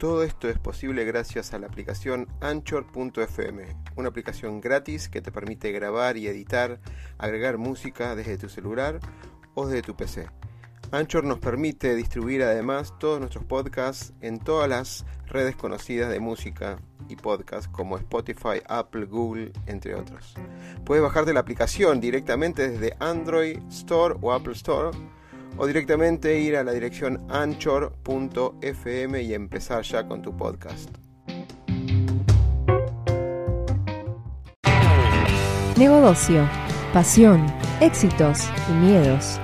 Todo esto es posible gracias a la aplicación Anchor.fm, una aplicación gratis que te permite grabar y editar, agregar música desde tu celular o desde tu PC. Anchor nos permite distribuir además todos nuestros podcasts en todas las redes conocidas de música y podcast como Spotify, Apple, Google, entre otros. Puedes bajarte la aplicación directamente desde Android Store o Apple Store o directamente ir a la dirección anchor.fm y empezar ya con tu podcast. Negocio, pasión, éxitos y miedos.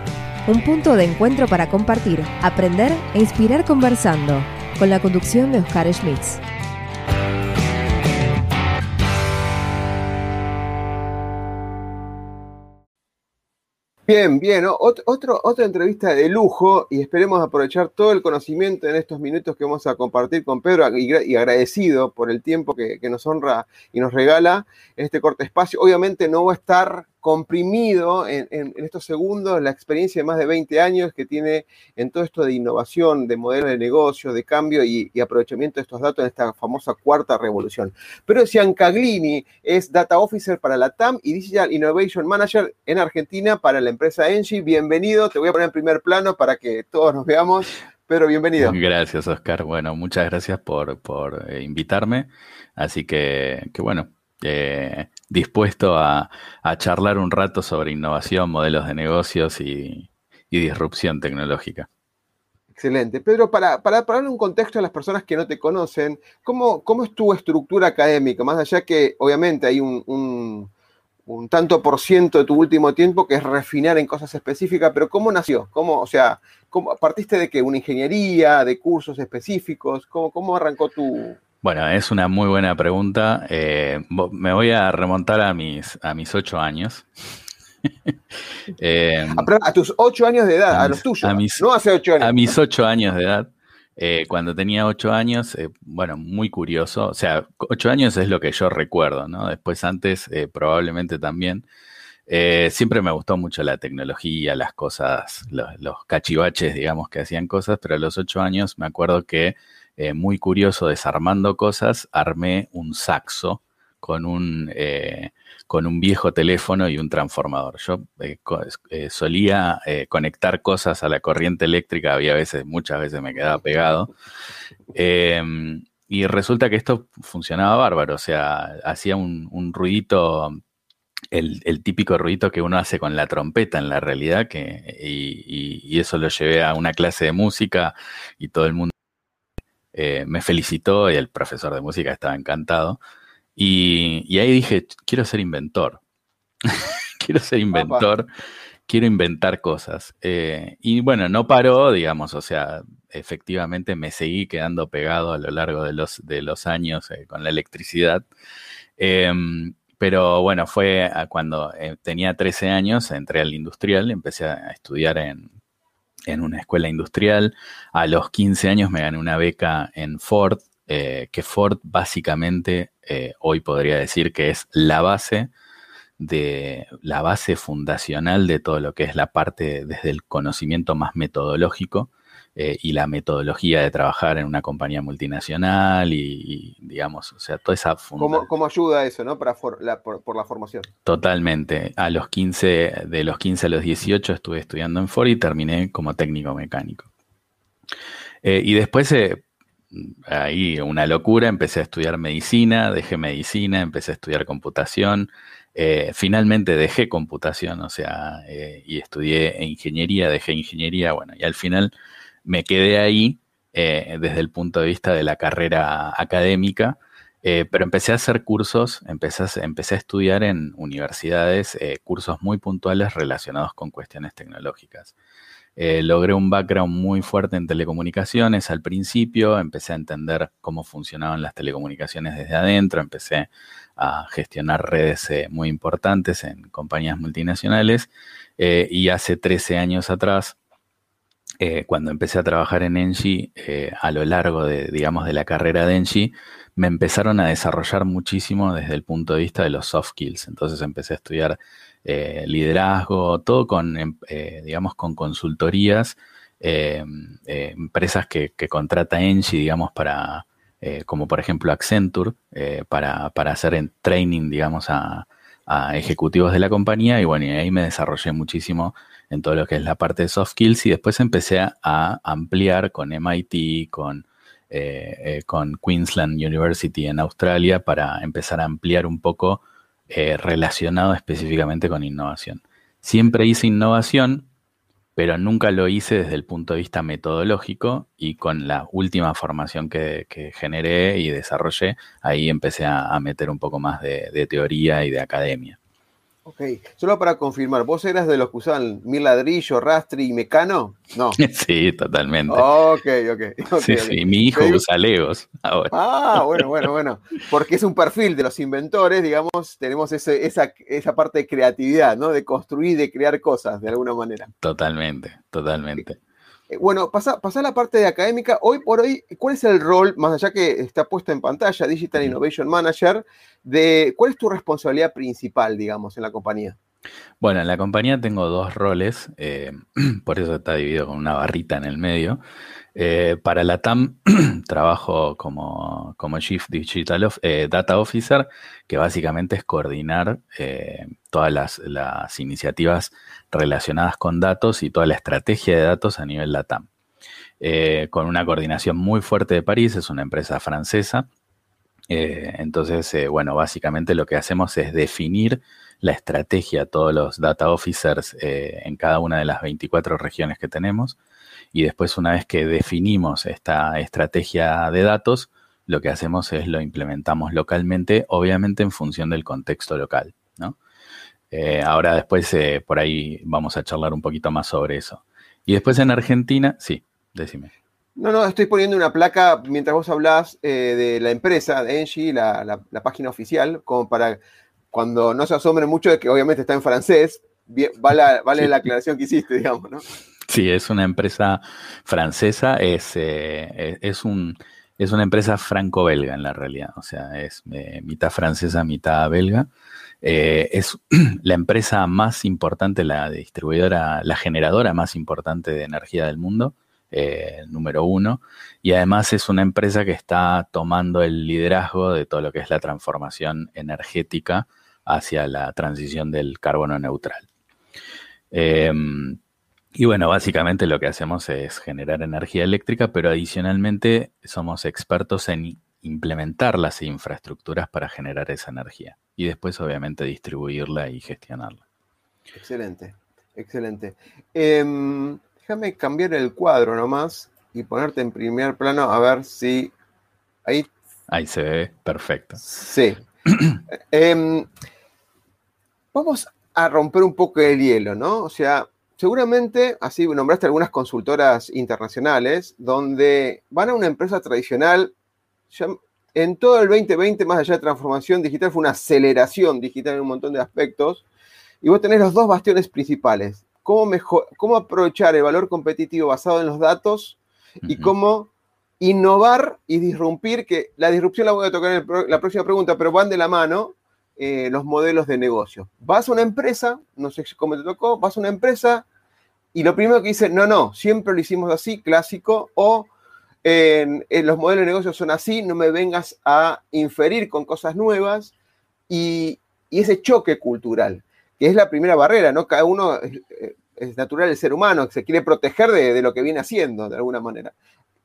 Un punto de encuentro para compartir, aprender e inspirar conversando, con la conducción de Oscar Schmitz. Bien, bien, otro, otra entrevista de lujo y esperemos aprovechar todo el conocimiento en estos minutos que vamos a compartir con Pedro y, agradecido por el tiempo que, que, nos honra y nos regala este corte espacio. Obviamente no va a estar comprimido en, estos segundos la experiencia de más de 20 años que tiene en todo esto de innovación, de modelo de negocio, de cambio y, aprovechamiento de estos datos en esta famosa cuarta revolución. Pero Ciancaglini es Data Officer para la TAM y Digital Innovation Manager en Argentina para la empresa Engie. Bienvenido, te voy a poner en primer plano para que todos nos veamos. Pero bienvenido. Gracias, Oscar. Bueno, muchas gracias por, eh, invitarme. Así que, que bueno, eh, dispuesto a, charlar un rato sobre innovación, modelos de negocios y, disrupción tecnológica. Excelente. Pedro, para, para, darle un contexto a las personas que no te conocen, ¿cómo, cómo es tu estructura académica? Más allá que obviamente hay un, tanto por ciento de tu último tiempo que es refinar en cosas específicas, pero ¿cómo nació? ¿Cómo, o sea, ¿cómo, partiste de qué? ¿Una ingeniería, de cursos específicos? ¿Cómo, cómo arrancó tu, bueno, es una muy buena pregunta. Eh, me voy a remontar a mis, a mis ocho años. Eh, a, tus ocho años de edad, a, los tuyos. no hace ocho años. A mis ocho años de edad. Eh, cuando tenía ocho años, bueno, muy curioso. O sea, ocho años es lo que yo recuerdo, ¿no? Después antes, probablemente también. siempre me gustó mucho la tecnología, las cosas, los, los, cachivaches, digamos, que hacían cosas, pero a los ocho años me acuerdo que eh, muy curioso, desarmando cosas, armé un saxo con un, eh, con un viejo teléfono y un transformador. Yo eh, solía conectar cosas a la corriente eléctrica, había veces, muchas veces me quedaba pegado. Em, y resulta que esto funcionaba bárbaro, o sea, hacía un, ruidito el, típico ruidito que uno hace con la trompeta en la realidad, que, y, eso lo llevé a una clase de música y todo el mundo eh, me felicitó y el profesor de música estaba encantado. Y, ahí dije, quiero ser inventor. quiero ser inventor, quiero inventar cosas. Eh, y bueno, no paró, digamos, o sea, efectivamente me seguí quedando pegado a lo largo de los, de los años eh, con la electricidad. Em, pero bueno, fue cuando tenía 13 años, entré al industrial, empecé a estudiar en, en una escuela industrial. A los 15 años me gané una beca en Ford, eh, que Ford básicamente eh, hoy podría decir que es la base de la base fundacional de todo lo que es la parte desde el conocimiento más metodológico eh, y la metodología de trabajar en una compañía multinacional y, digamos, o sea, toda esa ¿Cómo, ¿Cómo, ayuda eso, no? Para por, la formación. Totalmente. A los 15, de los 15 a los 18 estuve estudiando en Ford y terminé como técnico mecánico. Eh, y después, eh, ahí una locura, empecé a estudiar medicina, dejé medicina, empecé a estudiar computación. finalmente dejé computación, o sea, y estudié ingeniería, dejé ingeniería, bueno, y al final me quedé ahí eh, desde el punto de vista de la carrera académica, eh, pero empecé a hacer cursos, empecé a, estudiar en universidades eh, cursos muy puntuales relacionados con cuestiones tecnológicas. logré un background muy fuerte en telecomunicaciones al principio, empecé a entender cómo funcionaban las telecomunicaciones desde adentro, empecé a gestionar redes muy importantes en compañías multinacionales y hace 13 años atrás eh, cuando empecé a trabajar en Engie, eh, a lo largo de, digamos, de la carrera de Engie, me empezaron a desarrollar muchísimo desde el punto de vista de los soft skills. Entonces empecé a estudiar eh, liderazgo, todo con, em, digamos, con consultorías empresas que, contrata Engie, digamos, para, como por ejemplo Accenture, para, para, hacer en training, digamos, a, a, ejecutivos de la compañía. Y bueno, y ahí me desarrollé muchísimo en todo lo que es la parte de soft skills y después empecé a ampliar con MIT, con, eh, eh, con Queensland University en Australia para empezar a ampliar un poco eh, relacionado específicamente con innovación. Siempre hice innovación, pero nunca lo hice desde el punto de vista metodológico y con la última formación que, generé y desarrollé, ahí empecé a, meter un poco más de teoría y de academia. Ok, solo para confirmar, ¿vos eras de los que usaban mil ladrillo, rastri y mecano? No. Sí, totalmente. Ok, ok. sí, sí, mi hijo usa Legos ahora. Ah, bueno, bueno, bueno. Porque es un perfil de los inventores, digamos, tenemos ese, esa, esa parte de creatividad, ¿no? De construir, de crear cosas, de alguna manera. Totalmente, totalmente. Eh, bueno, pasa, a la parte de académica. Hoy por hoy, ¿cuál es el rol, más allá que está puesto en pantalla, Digital Innovation Manager, de cuál es tu responsabilidad principal, digamos, en la compañía? Bueno, en la compañía tengo dos roles, eh, por eso está dividido con una barrita en el medio. Eh, para la TAM trabajo como, como Chief Digital eh, Data Officer, que básicamente es coordinar todas las, iniciativas relacionadas con datos y toda la estrategia de datos a nivel LATAM. con una coordinación muy fuerte de París, es una empresa francesa. entonces, bueno, básicamente lo que hacemos es definir la estrategia todos los data officers eh, en cada una de las 24 regiones que tenemos. Y después, una vez que definimos esta estrategia de datos, lo que hacemos es lo implementamos localmente, obviamente en función del contexto local. ¿no? Eh, ahora después eh, por ahí vamos a charlar un poquito más sobre eso. Y después en Argentina, sí, decime. No, no, estoy poniendo una placa mientras vos hablás de la empresa, de Engie, la, la, página oficial, como para cuando no se asombre mucho de que obviamente está en francés, vale, vale la aclaración que hiciste, digamos, ¿no? Sí, es una empresa francesa, es, eh, es, un, es una empresa franco-belga en la realidad, o sea, es eh, mitad francesa, mitad belga. Eh, es la empresa más importante, la distribuidora, la generadora más importante de energía del mundo, número uno, y además es una empresa que está tomando el liderazgo de todo lo que es la transformación energética hacia la transición del carbono neutral. Em, y bueno, básicamente lo que hacemos es generar energía eléctrica, pero adicionalmente somos expertos en implementar las infraestructuras para generar esa energía y después obviamente distribuirla y gestionarla. Excelente, excelente. Em, déjame cambiar el cuadro nomás y ponerte en primer plano a ver si ahí... Ahí se ve perfecto. Sí. Em, Vamos a romper un poco el hielo, ¿no? O sea, seguramente, así nombraste algunas consultoras internacionales, donde van a una empresa tradicional, en todo el 2020, más allá de transformación digital, fue una aceleración digital en un montón de aspectos, y vos tenés los dos bastiones principales. Cómo, mejor, cómo aprovechar el valor competitivo basado en los datos y cómo innovar y disrumpir, que la disrupción la voy a tocar en la próxima pregunta, pero van de la mano, eh, los modelos de negocio. Vas a una empresa, no sé cómo te tocó, vas a una empresa y lo primero que dice, no, no, siempre lo hicimos así, clásico, o en, los modelos de negocio son así, no me vengas a inferir con cosas nuevas y, ese choque cultural, que es la primera barrera, ¿no? Cada uno es, natural el ser humano, que se quiere proteger de, lo que viene haciendo, de alguna manera.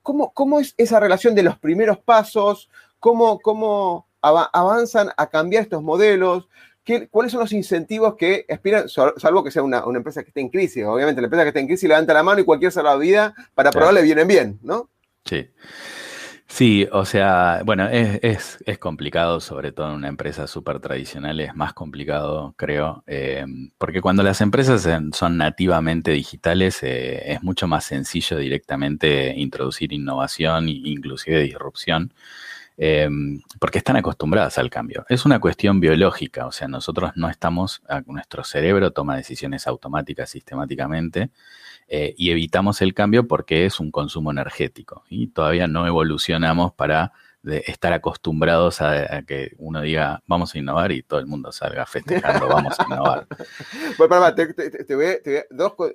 ¿Cómo, ¿Cómo, es esa relación de los primeros pasos? ¿Cómo, cómo avanzan a cambiar estos modelos? ¿Qué, ¿Cuáles son los incentivos que aspiran, salvo que sea una, empresa que esté en crisis? Obviamente, la empresa que esté en crisis levanta la mano y cualquier salvavidas para probarle vienen bien, ¿no? Sí. Sí, o sea, bueno, es, complicado, sobre todo en una empresa súper tradicional, es más complicado, creo, eh, porque cuando las empresas son nativamente digitales, eh, es mucho más sencillo directamente introducir innovación e inclusive disrupción. Em, porque están acostumbradas al cambio. Es una cuestión biológica, o sea, nosotros no estamos, nuestro cerebro toma decisiones automáticas sistemáticamente eh, y evitamos el cambio porque es un consumo energético y todavía no evolucionamos para de estar acostumbrados a, que uno diga vamos a innovar y todo el mundo salga festejando vamos a innovar. Bueno, te, te,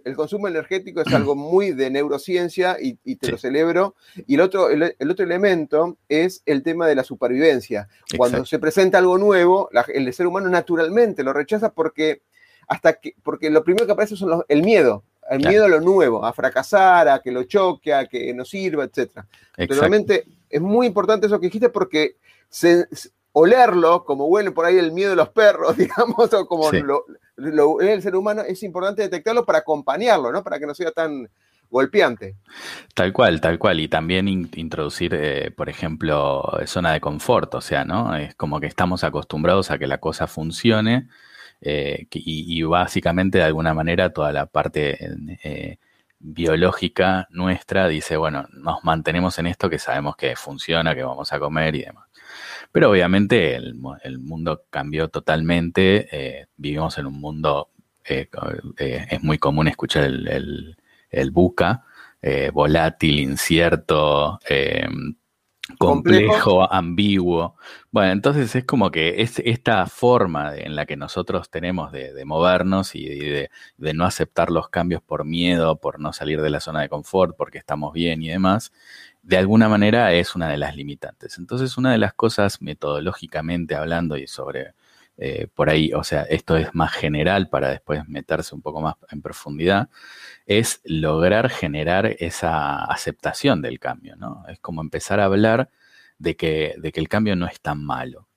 el consumo energético es algo muy de neurociencia y, te lo celebro. Y el otro, el, otro elemento es el tema de la supervivencia. Cuando se presenta algo nuevo, el ser humano naturalmente lo rechaza porque hasta que, porque lo primero que aparece son el miedo el miedo a lo nuevo, a fracasar, a que lo choque, a que no sirva, etc. realmente es muy importante eso que dijiste porque olerlo, como huele por ahí el miedo de los perros, digamos, o como lo, el ser humano, es importante detectarlo para acompañarlo, ¿no? Para que no sea tan golpeante. Tal cual, tal cual. Y también introducir, eh, por ejemplo, zona de confort, o sea, ¿no? Es como que estamos acostumbrados a que la cosa funcione eh, y, básicamente de alguna manera toda la parte eh, biológica nuestra dice, bueno, nos mantenemos en esto que sabemos que funciona, que vamos a comer y demás. Pero obviamente el, mundo cambió totalmente, eh, vivimos en un mundo, es muy común escuchar el, el buca, volátil, incierto, complejo, ambiguo. Bueno, entonces es como que es esta forma en la que nosotros tenemos de, movernos y de, no aceptar los cambios por miedo, por no salir de la zona de confort, porque estamos bien y demás, de alguna manera es una de las limitantes. Entonces, una de las cosas metodológicamente hablando y sobre eh, por ahí, o sea, esto es más general para después meterse un poco más en profundidad, es lograr generar esa aceptación del cambio, ¿no? Es como empezar a hablar de que, de que el cambio no es tan malo.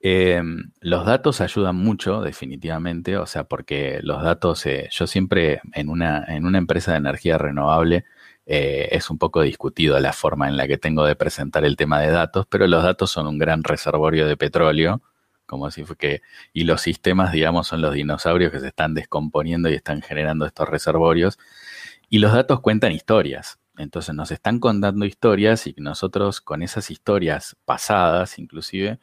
Em, los datos ayudan mucho, definitivamente, o sea, porque los datos, eh, yo siempre en una, en una empresa de energía renovable, eh, es un poco discutido la forma en la que tengo de presentar el tema de datos, pero los datos son un gran reservorio de petróleo fue que, y los sistemas, digamos, son los dinosaurios que se están descomponiendo y están generando estos reservorios, y los datos cuentan historias. Entonces nos están contando historias y nosotros con esas historias pasadas, inclusive,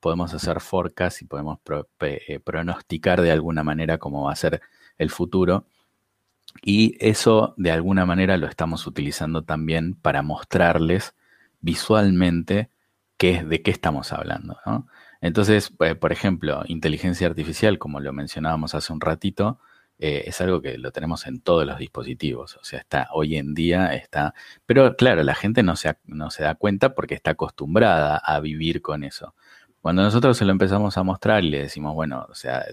podemos hacer forecast y podemos eh, pronosticar de alguna manera cómo va a ser el futuro. Y eso de alguna manera lo estamos utilizando también para mostrarles visualmente qué, de qué estamos hablando. ¿no? Entonces, eh, por ejemplo, inteligencia artificial, como lo mencionábamos hace un ratito, eh, es algo que lo tenemos en todos los dispositivos. O sea, está hoy en día, está. Pero claro, la gente no se, no se da cuenta porque está acostumbrada a vivir con eso. Cuando nosotros se lo empezamos a mostrar y le decimos, bueno, o sea,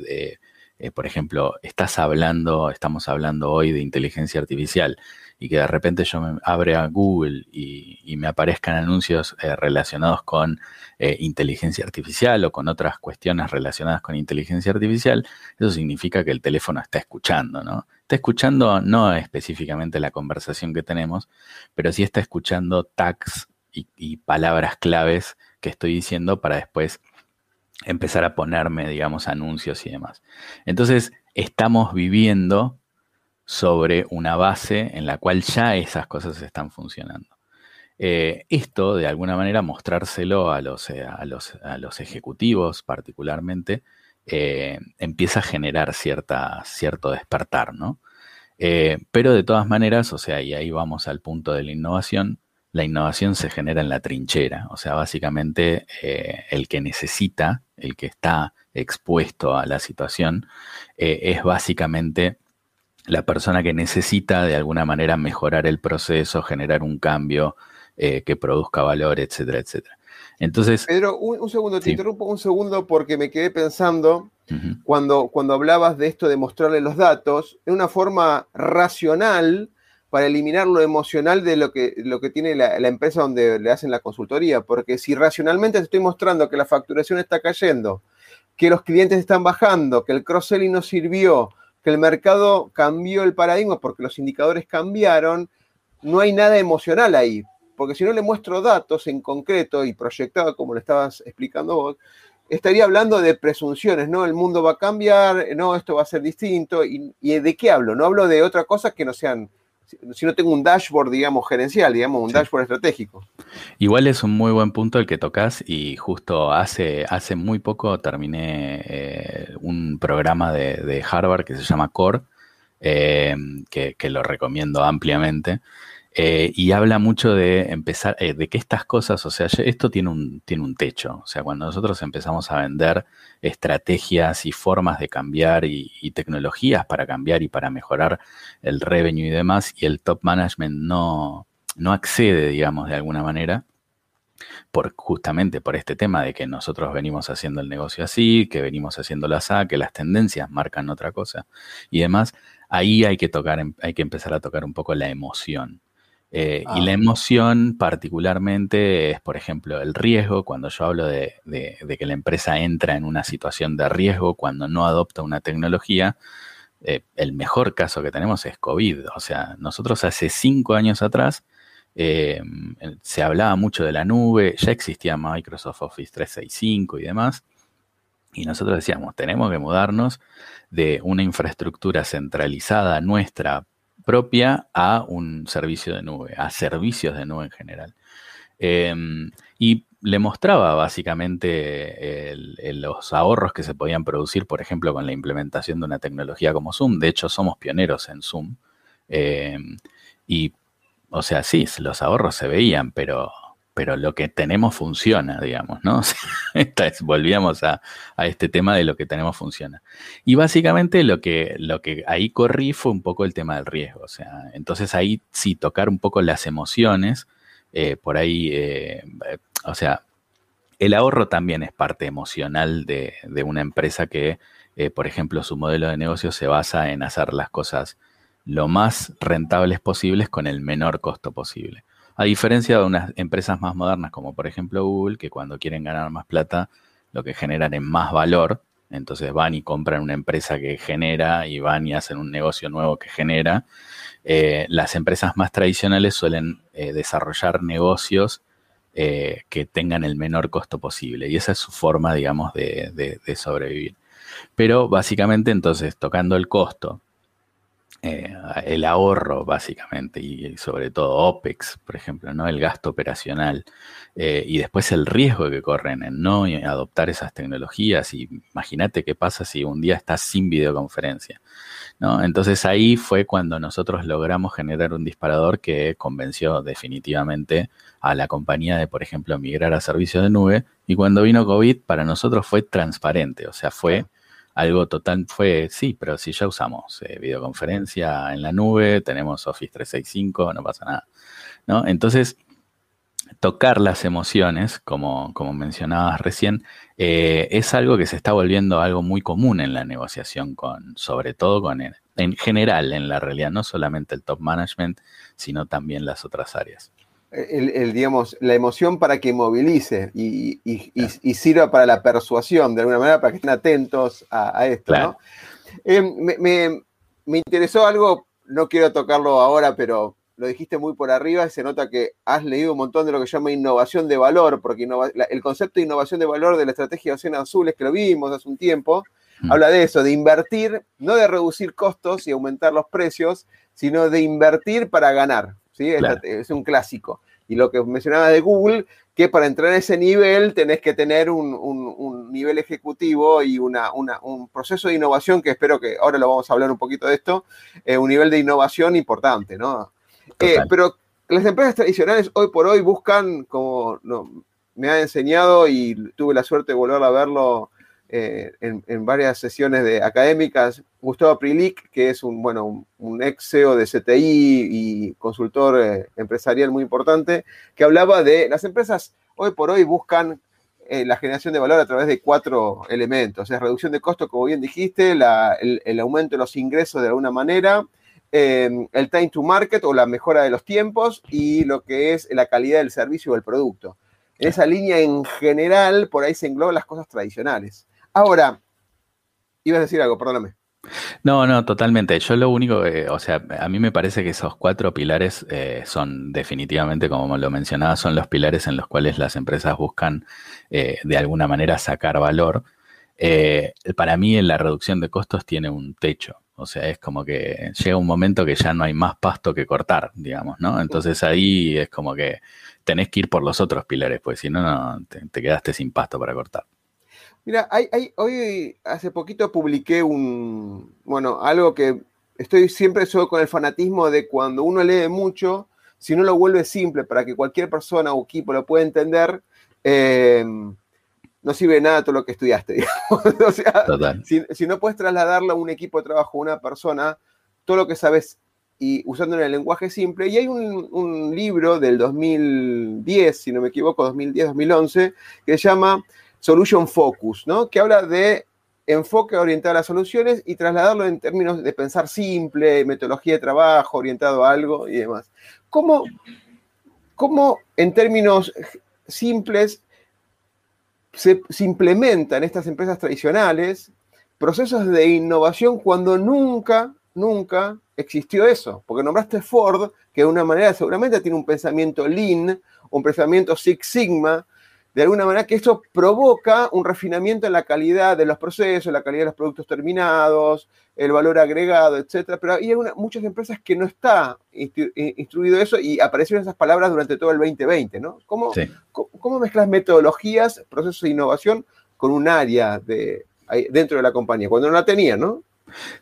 eh, por ejemplo, estás hablando, estamos hablando hoy de inteligencia artificial y que de repente yo me abre a Google y, me aparezcan anuncios eh, relacionados con eh, inteligencia artificial o con otras cuestiones relacionadas con inteligencia artificial, eso significa que el teléfono está escuchando, ¿no? Está escuchando no específicamente la conversación que tenemos, pero sí está escuchando tags y palabras claves que estoy diciendo para después empezar a ponerme, digamos, anuncios y demás. Entonces, estamos viviendo sobre una base en la cual ya esas cosas están funcionando. Eh, esto, de alguna manera, mostrárselo a los, eh, a los, ejecutivos particularmente, eh, empieza a generar cierta, cierto despertar, ¿no? pero de todas maneras, o sea, y ahí vamos al punto de la innovación, la innovación se genera en la trinchera, o sea, básicamente el que necesita, el que está expuesto a la situación, es básicamente la persona que necesita de alguna manera mejorar el proceso, generar un cambio eh, que produzca valor, etcétera, etcétera. Entonces. Pedro, un, segundo, te interrumpo un segundo porque me quedé pensando cuando, cuando hablabas de esto de mostrarle los datos, en una forma racional para eliminar lo emocional de lo que, lo que tiene la, la, empresa donde le hacen la consultoría. Porque si racionalmente te estoy mostrando que la facturación está cayendo, que los clientes están bajando, que el cross-selling no sirvió, que el mercado cambió el paradigma porque los indicadores cambiaron, no hay nada emocional ahí. Porque si no le muestro datos en concreto y proyectado, como lo estabas explicando vos, estaría hablando de presunciones, ¿no? El mundo va a cambiar, no, esto va a ser distinto. ¿Y, y de qué hablo? No hablo de otra cosa que no sean si no tengo un dashboard, digamos, gerencial, digamos, un dashboard estratégico. Igual es un muy buen punto el que tocas y justo hace, hace muy poco terminé eh, un programa de, Harvard que se llama CORE, eh, que, lo recomiendo ampliamente. Eh, y habla mucho de empezar, eh, de que estas cosas, o sea, esto tiene un, tiene un techo. O sea, cuando nosotros empezamos a vender estrategias y formas de cambiar y, tecnologías para cambiar y para mejorar el revenue y demás, y el top management no, no accede, digamos, de alguna manera, por, justamente por este tema de que nosotros venimos haciendo el negocio así, que venimos haciendo la SA, que las tendencias marcan otra cosa y demás, ahí hay que tocar, hay que empezar a tocar un poco la emoción. Eh, y la ah. emoción particularmente es, por ejemplo, el riesgo, cuando yo hablo de, que la empresa entra en una situación de riesgo cuando no adopta una tecnología, eh, el mejor caso que tenemos es COVID. O sea, nosotros hace cinco años atrás eh, se hablaba mucho de la nube, ya existía Microsoft Office 365 y demás, y nosotros decíamos, tenemos que mudarnos de una infraestructura centralizada nuestra propia a un servicio de nube, a servicios de nube en general. Em, y le mostraba básicamente los ahorros que se podían producir, por ejemplo, con la implementación de una tecnología como Zoom. De hecho, somos pioneros en Zoom. Em, y, o sea, sí, los ahorros se veían, pero pero lo que tenemos funciona, digamos, ¿no? volvíamos a, este tema de lo que tenemos funciona. Y básicamente lo que, lo que ahí corrí fue un poco el tema del riesgo, o sea, entonces ahí sí tocar un poco las emociones, eh, por ahí, eh, o sea, el ahorro también es parte emocional de, una empresa que, eh, por ejemplo, su modelo de negocio se basa en hacer las cosas lo más rentables posibles con el menor costo posible. A diferencia de unas empresas más modernas como por ejemplo Google, que cuando quieren ganar más plata, lo que generan es más valor. Entonces van y compran una empresa que genera y van y hacen un negocio nuevo que genera. Eh, las empresas más tradicionales suelen eh, desarrollar negocios eh, que tengan el menor costo posible. Y esa es su forma, digamos, de sobrevivir. Pero básicamente entonces, tocando el costo eh, el ahorro, básicamente, y, sobre todo OPEX, por ejemplo, ¿no? El gasto operacional. Eh, y después el riesgo que corren en no adoptar esas tecnologías. Y imagínate qué pasa si un día estás sin videoconferencia. ¿no? Entonces ahí fue cuando nosotros logramos generar un disparador que convenció definitivamente a la compañía de, por ejemplo, migrar a servicios de nube. Y cuando vino COVID, para nosotros fue transparente, o sea, fue algo total fue, sí, pero si ya usamos eh, videoconferencia en la nube, tenemos Office 365, no pasa nada. ¿no? Entonces, tocar las emociones, como, como mencionabas recién, eh, es algo que se está volviendo algo muy común en la negociación, con, sobre todo con en general en la realidad, no solamente el top management, sino también las otras áreas el, digamos, la emoción para que movilice y, sirva para la persuasión, de alguna manera, para que estén atentos a, esto. Eh, me, interesó algo, no quiero tocarlo ahora, pero lo dijiste muy por arriba y se nota que has leído un montón de lo que se llama innovación de valor, porque el concepto de innovación de valor de la estrategia de Océano Azules, que lo vimos hace un tiempo, mm. habla de eso, de invertir, no de reducir costos y aumentar los precios, sino de invertir para ganar. Es, un clásico. Y lo que mencionaba de Google, que para entrar a ese nivel tenés que tener un, nivel ejecutivo y una, un proceso de innovación que espero que ahora lo vamos a hablar un poquito de esto, eh, un nivel de innovación importante, ¿no? Eh, pero las empresas tradicionales hoy por hoy buscan, como me ha enseñado y tuve la suerte de volver a verlo eh, en, varias sesiones de académicas, Gustavo Prilic, que es un, bueno, un, ex CEO de CTI y consultor eh, empresarial muy importante, que hablaba de las empresas hoy por hoy buscan eh, la generación de valor a través de cuatro elementos. Es reducción de costos, como bien dijiste, el, aumento de los ingresos de alguna manera, el time to market o la mejora de los tiempos y lo que es la calidad del servicio o el producto. En esa línea en general, por ahí se engloban las cosas tradicionales. Ahora, ibas a decir algo, perdóname. No, no, totalmente. Yo lo único, o sea, a mí me parece que esos cuatro pilares eh, son definitivamente, como lo mencionaba, son los pilares en los cuales las empresas buscan eh, de alguna manera sacar valor. Eh, para mí la reducción de costos tiene un techo. O sea, es como que llega un momento que ya no hay más pasto que cortar, digamos, ¿no? Entonces ahí es como que tenés que ir por los otros pilares, pues si no, no te quedaste sin pasto para cortar. Mira, hay, hoy hace poquito publiqué un, bueno, algo que estoy siempre solo con el fanatismo de cuando uno lee mucho, si no lo vuelve simple para que cualquier persona o equipo lo pueda entender, eh, no sirve de nada todo lo que estudiaste, digamos. o sea, si, no puedes trasladarlo a un equipo de trabajo, a una persona, todo lo que sabes y usando en el lenguaje simple. Y hay un, libro del 2010, si no me equivoco, 2010-2011, que se llama Solution Focus, ¿no? Que habla de enfoque orientado a las soluciones y trasladarlo en términos de pensar simple, metodología de trabajo, orientado a algo y demás. ¿Cómo, cómo en términos simples se, implementan en estas empresas tradicionales procesos de innovación cuando nunca, nunca existió eso. Porque nombraste Ford, que de una manera seguramente tiene un pensamiento lean, un pensamiento Six Sigma, de alguna manera que eso provoca un refinamiento en la calidad de los procesos, la calidad de los productos terminados, el valor agregado, etc. Pero hay muchas empresas que no está instruido eso y aparecieron esas palabras durante todo el 2020, ¿no? ¿Cómo, ¿cómo, mezclas metodologías, procesos de innovación con un área de, dentro de la compañía, cuando no la tenía, ¿no?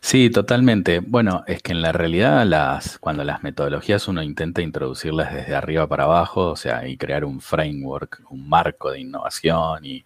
Sí, totalmente. Bueno, es que en la realidad las, cuando las metodologías uno intenta introducirlas desde arriba para abajo, o sea, y crear un framework, un marco de innovación y,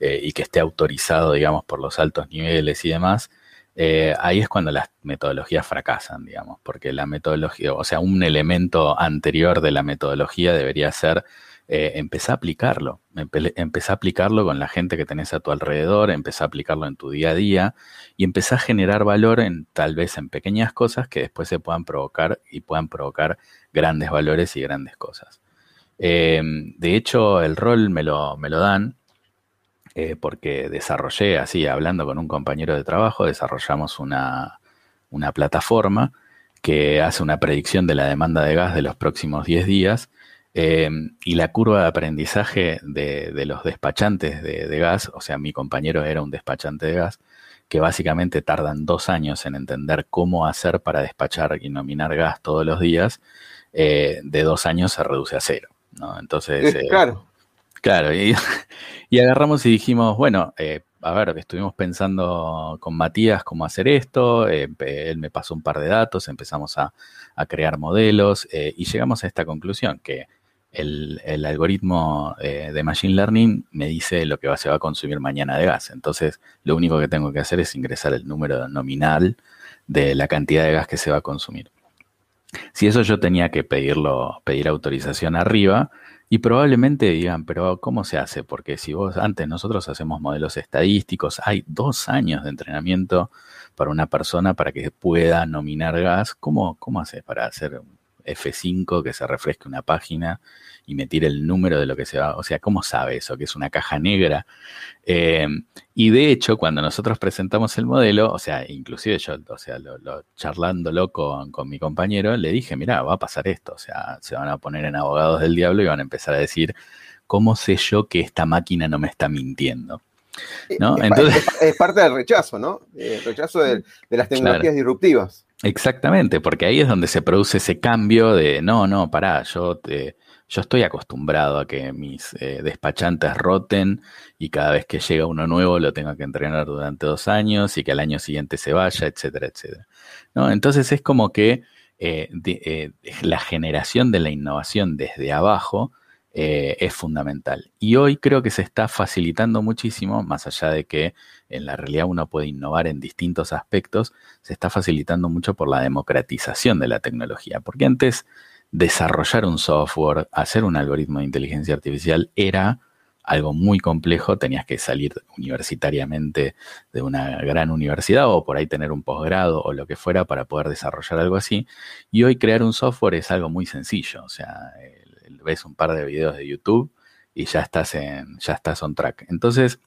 eh, que esté autorizado, digamos, por los altos niveles y demás, eh, ahí es cuando las metodologías fracasan, digamos, porque la metodología, o sea, un elemento anterior de la metodología debería ser eh, a aplicarlo. empecé a aplicarlo con la gente que tenés a tu alrededor, empezá a aplicarlo en tu día a día y empezá a generar valor en tal vez en pequeñas cosas que después se puedan provocar y puedan provocar grandes valores y grandes cosas. Eh, de hecho, el rol me lo, me lo dan eh, porque desarrollé, así, hablando con un compañero de trabajo, desarrollamos una, una plataforma que hace una predicción de la demanda de gas de los próximos 10 días eh, y la curva de aprendizaje de, los despachantes de, gas, o sea, mi compañero era un despachante de gas, que básicamente tardan dos años en entender cómo hacer para despachar y nominar gas todos los días, eh, de dos años se reduce a cero. ¿no? Entonces, eh, claro. Claro, y, agarramos y dijimos, bueno, a ver, estuvimos pensando con Matías cómo hacer esto, él me pasó un par de datos, empezamos a, a crear modelos y llegamos a esta conclusión, que el, algoritmo eh, de Machine Learning me dice lo que se va a consumir mañana de gas. Entonces, lo único que tengo que hacer es ingresar el número nominal de la cantidad de gas que se va a consumir. Si eso yo tenía que pedirlo, pedir autorización arriba, y probablemente digan, pero ¿cómo se hace? Porque si vos antes nosotros hacemos modelos estadísticos, hay dos años de entrenamiento para una persona para que pueda nominar gas. ¿Cómo, cómo haces para hacer F5 que se refresque una página y me tire el número de lo que se va. O sea, ¿cómo sabe eso? Que es una caja negra. Eh, y de hecho, cuando nosotros presentamos el modelo, o sea, inclusive yo, o sea, lo, charlándolo con, con, mi compañero, le dije, mira, va a pasar esto. O sea, se van a poner en abogados del diablo y van a empezar a decir, ¿cómo sé yo que esta máquina no me está mintiendo? ¿No? Entonces, es, parte del rechazo, ¿no? El rechazo de, las tecnologías disruptivas. Exactamente, porque ahí es donde se produce ese cambio de, no, no, pará, yo, te, yo estoy acostumbrado a que mis eh, despachantes roten y cada vez que llega uno nuevo lo tengo que entrenar durante dos años y que al año siguiente se vaya, etcétera, etcétera. ¿No? Entonces es como que eh, eh, la generación de la innovación desde abajo eh, es fundamental. Y hoy creo que se está facilitando muchísimo, más allá de que en la realidad uno puede innovar en distintos aspectos, se está facilitando mucho por la democratización de la tecnología. Porque antes desarrollar un software, hacer un algoritmo de inteligencia artificial era algo muy complejo, tenías que salir universitariamente de una gran universidad o por ahí tener un posgrado o lo que fuera para poder desarrollar algo así. Y hoy crear un software es algo muy sencillo, o sea, ves un par de videos de YouTube y ya estás en, ya estás on track. Entonces,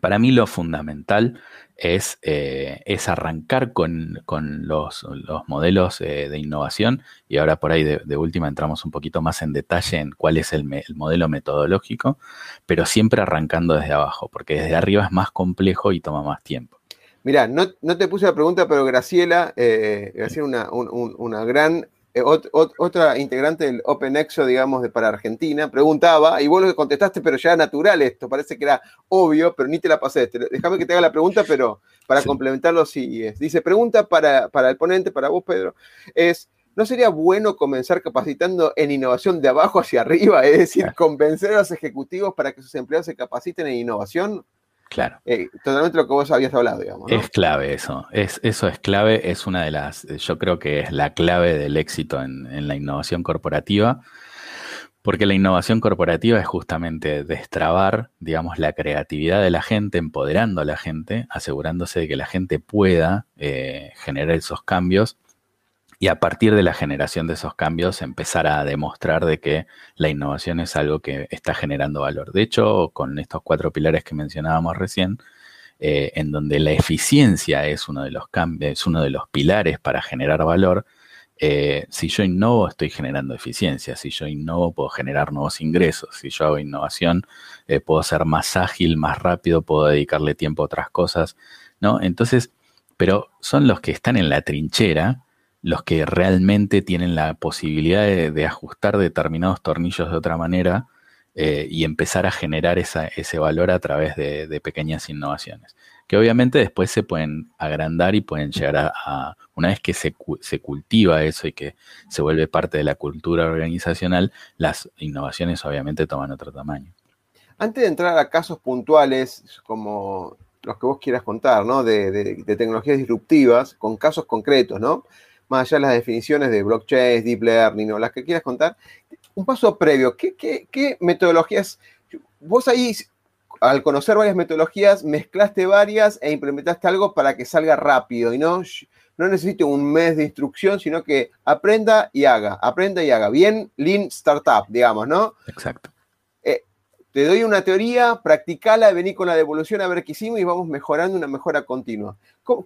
para mí lo fundamental es, eh, es arrancar con, los, modelos eh, de innovación y ahora por ahí de, última entramos un poquito más en detalle en cuál es el, modelo metodológico, pero siempre arrancando desde abajo, porque desde arriba es más complejo y toma más tiempo. Mira, no, te puse la pregunta, pero Graciela, eh, Graciela una, una gran eh, otra integrante del OpenExo, digamos, de para Argentina, preguntaba, y vos lo contestaste, pero ya natural esto, parece que era obvio, pero ni te la pasé. Déjame que te haga la pregunta, pero para complementarlo, sí es. Dice, pregunta para, para el ponente, para vos, Pedro, es, ¿no sería bueno comenzar capacitando en innovación de abajo hacia arriba? Es decir, convencer a los ejecutivos para que sus empleados se capaciten en innovación. Claro. Eh, totalmente lo que vos habías hablado, digamos. Es clave eso. Es, eso es clave. Es una de las, yo creo que es la clave del éxito en, en la innovación corporativa. Porque la innovación corporativa es justamente destrabar, digamos, la creatividad de la gente, empoderando a la gente, asegurándose de que la gente pueda eh, generar esos cambios y a partir de la generación de esos cambios empezar a demostrar de que la innovación es algo que está generando valor. De hecho, con estos cuatro pilares que mencionábamos recién, eh, en donde la eficiencia es uno de los cambios, es uno de los pilares para generar valor, eh, si yo innovo, estoy generando eficiencia. Si yo innovo, puedo generar nuevos ingresos. Si yo hago innovación, eh, puedo ser más ágil, más rápido, puedo dedicarle tiempo a otras cosas, ¿no? Entonces, pero son los que están en la trinchera los que realmente tienen la posibilidad de, ajustar determinados tornillos de otra manera eh, y empezar a generar ese valor a través de pequeñas innovaciones que obviamente después se pueden agrandar y pueden llegar a, una vez que se, cultiva eso y que se vuelve parte de la cultura organizacional, las innovaciones obviamente toman otro tamaño. Antes de entrar a casos puntuales como los que vos quieras contar, ¿no? De, tecnologías disruptivas, con casos concretos, ¿no? Más allá de las definiciones de blockchain, deep learning, o las que quieras contar, un paso previo, ¿qué, qué, qué metodologías? Vos ahí al conocer varias metodologías, mezclaste varias e implementaste algo para que salga rápido y no, no necesite un mes de instrucción, sino que aprenda y haga, aprenda y haga. Bien, Lean Startup, digamos, ¿no? Exacto. Eh, te doy una teoría, practicala, vení con la devolución a ver qué hicimos y vamos mejorando una mejora continua.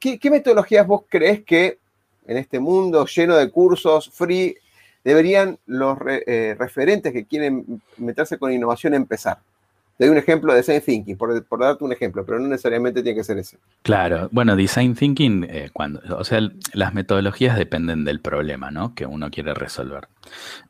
¿Qué, metodologías vos crees que en este mundo lleno de cursos free deberían los eh, referentes que quieren meterse con innovación empezar? Te doy un ejemplo de design thinking, por, darte un ejemplo, pero no necesariamente tiene que ser ese. Claro, bueno, design thinking, eh, cuando, o sea, las metodologías dependen del problema, ¿no? Que uno quiere resolver.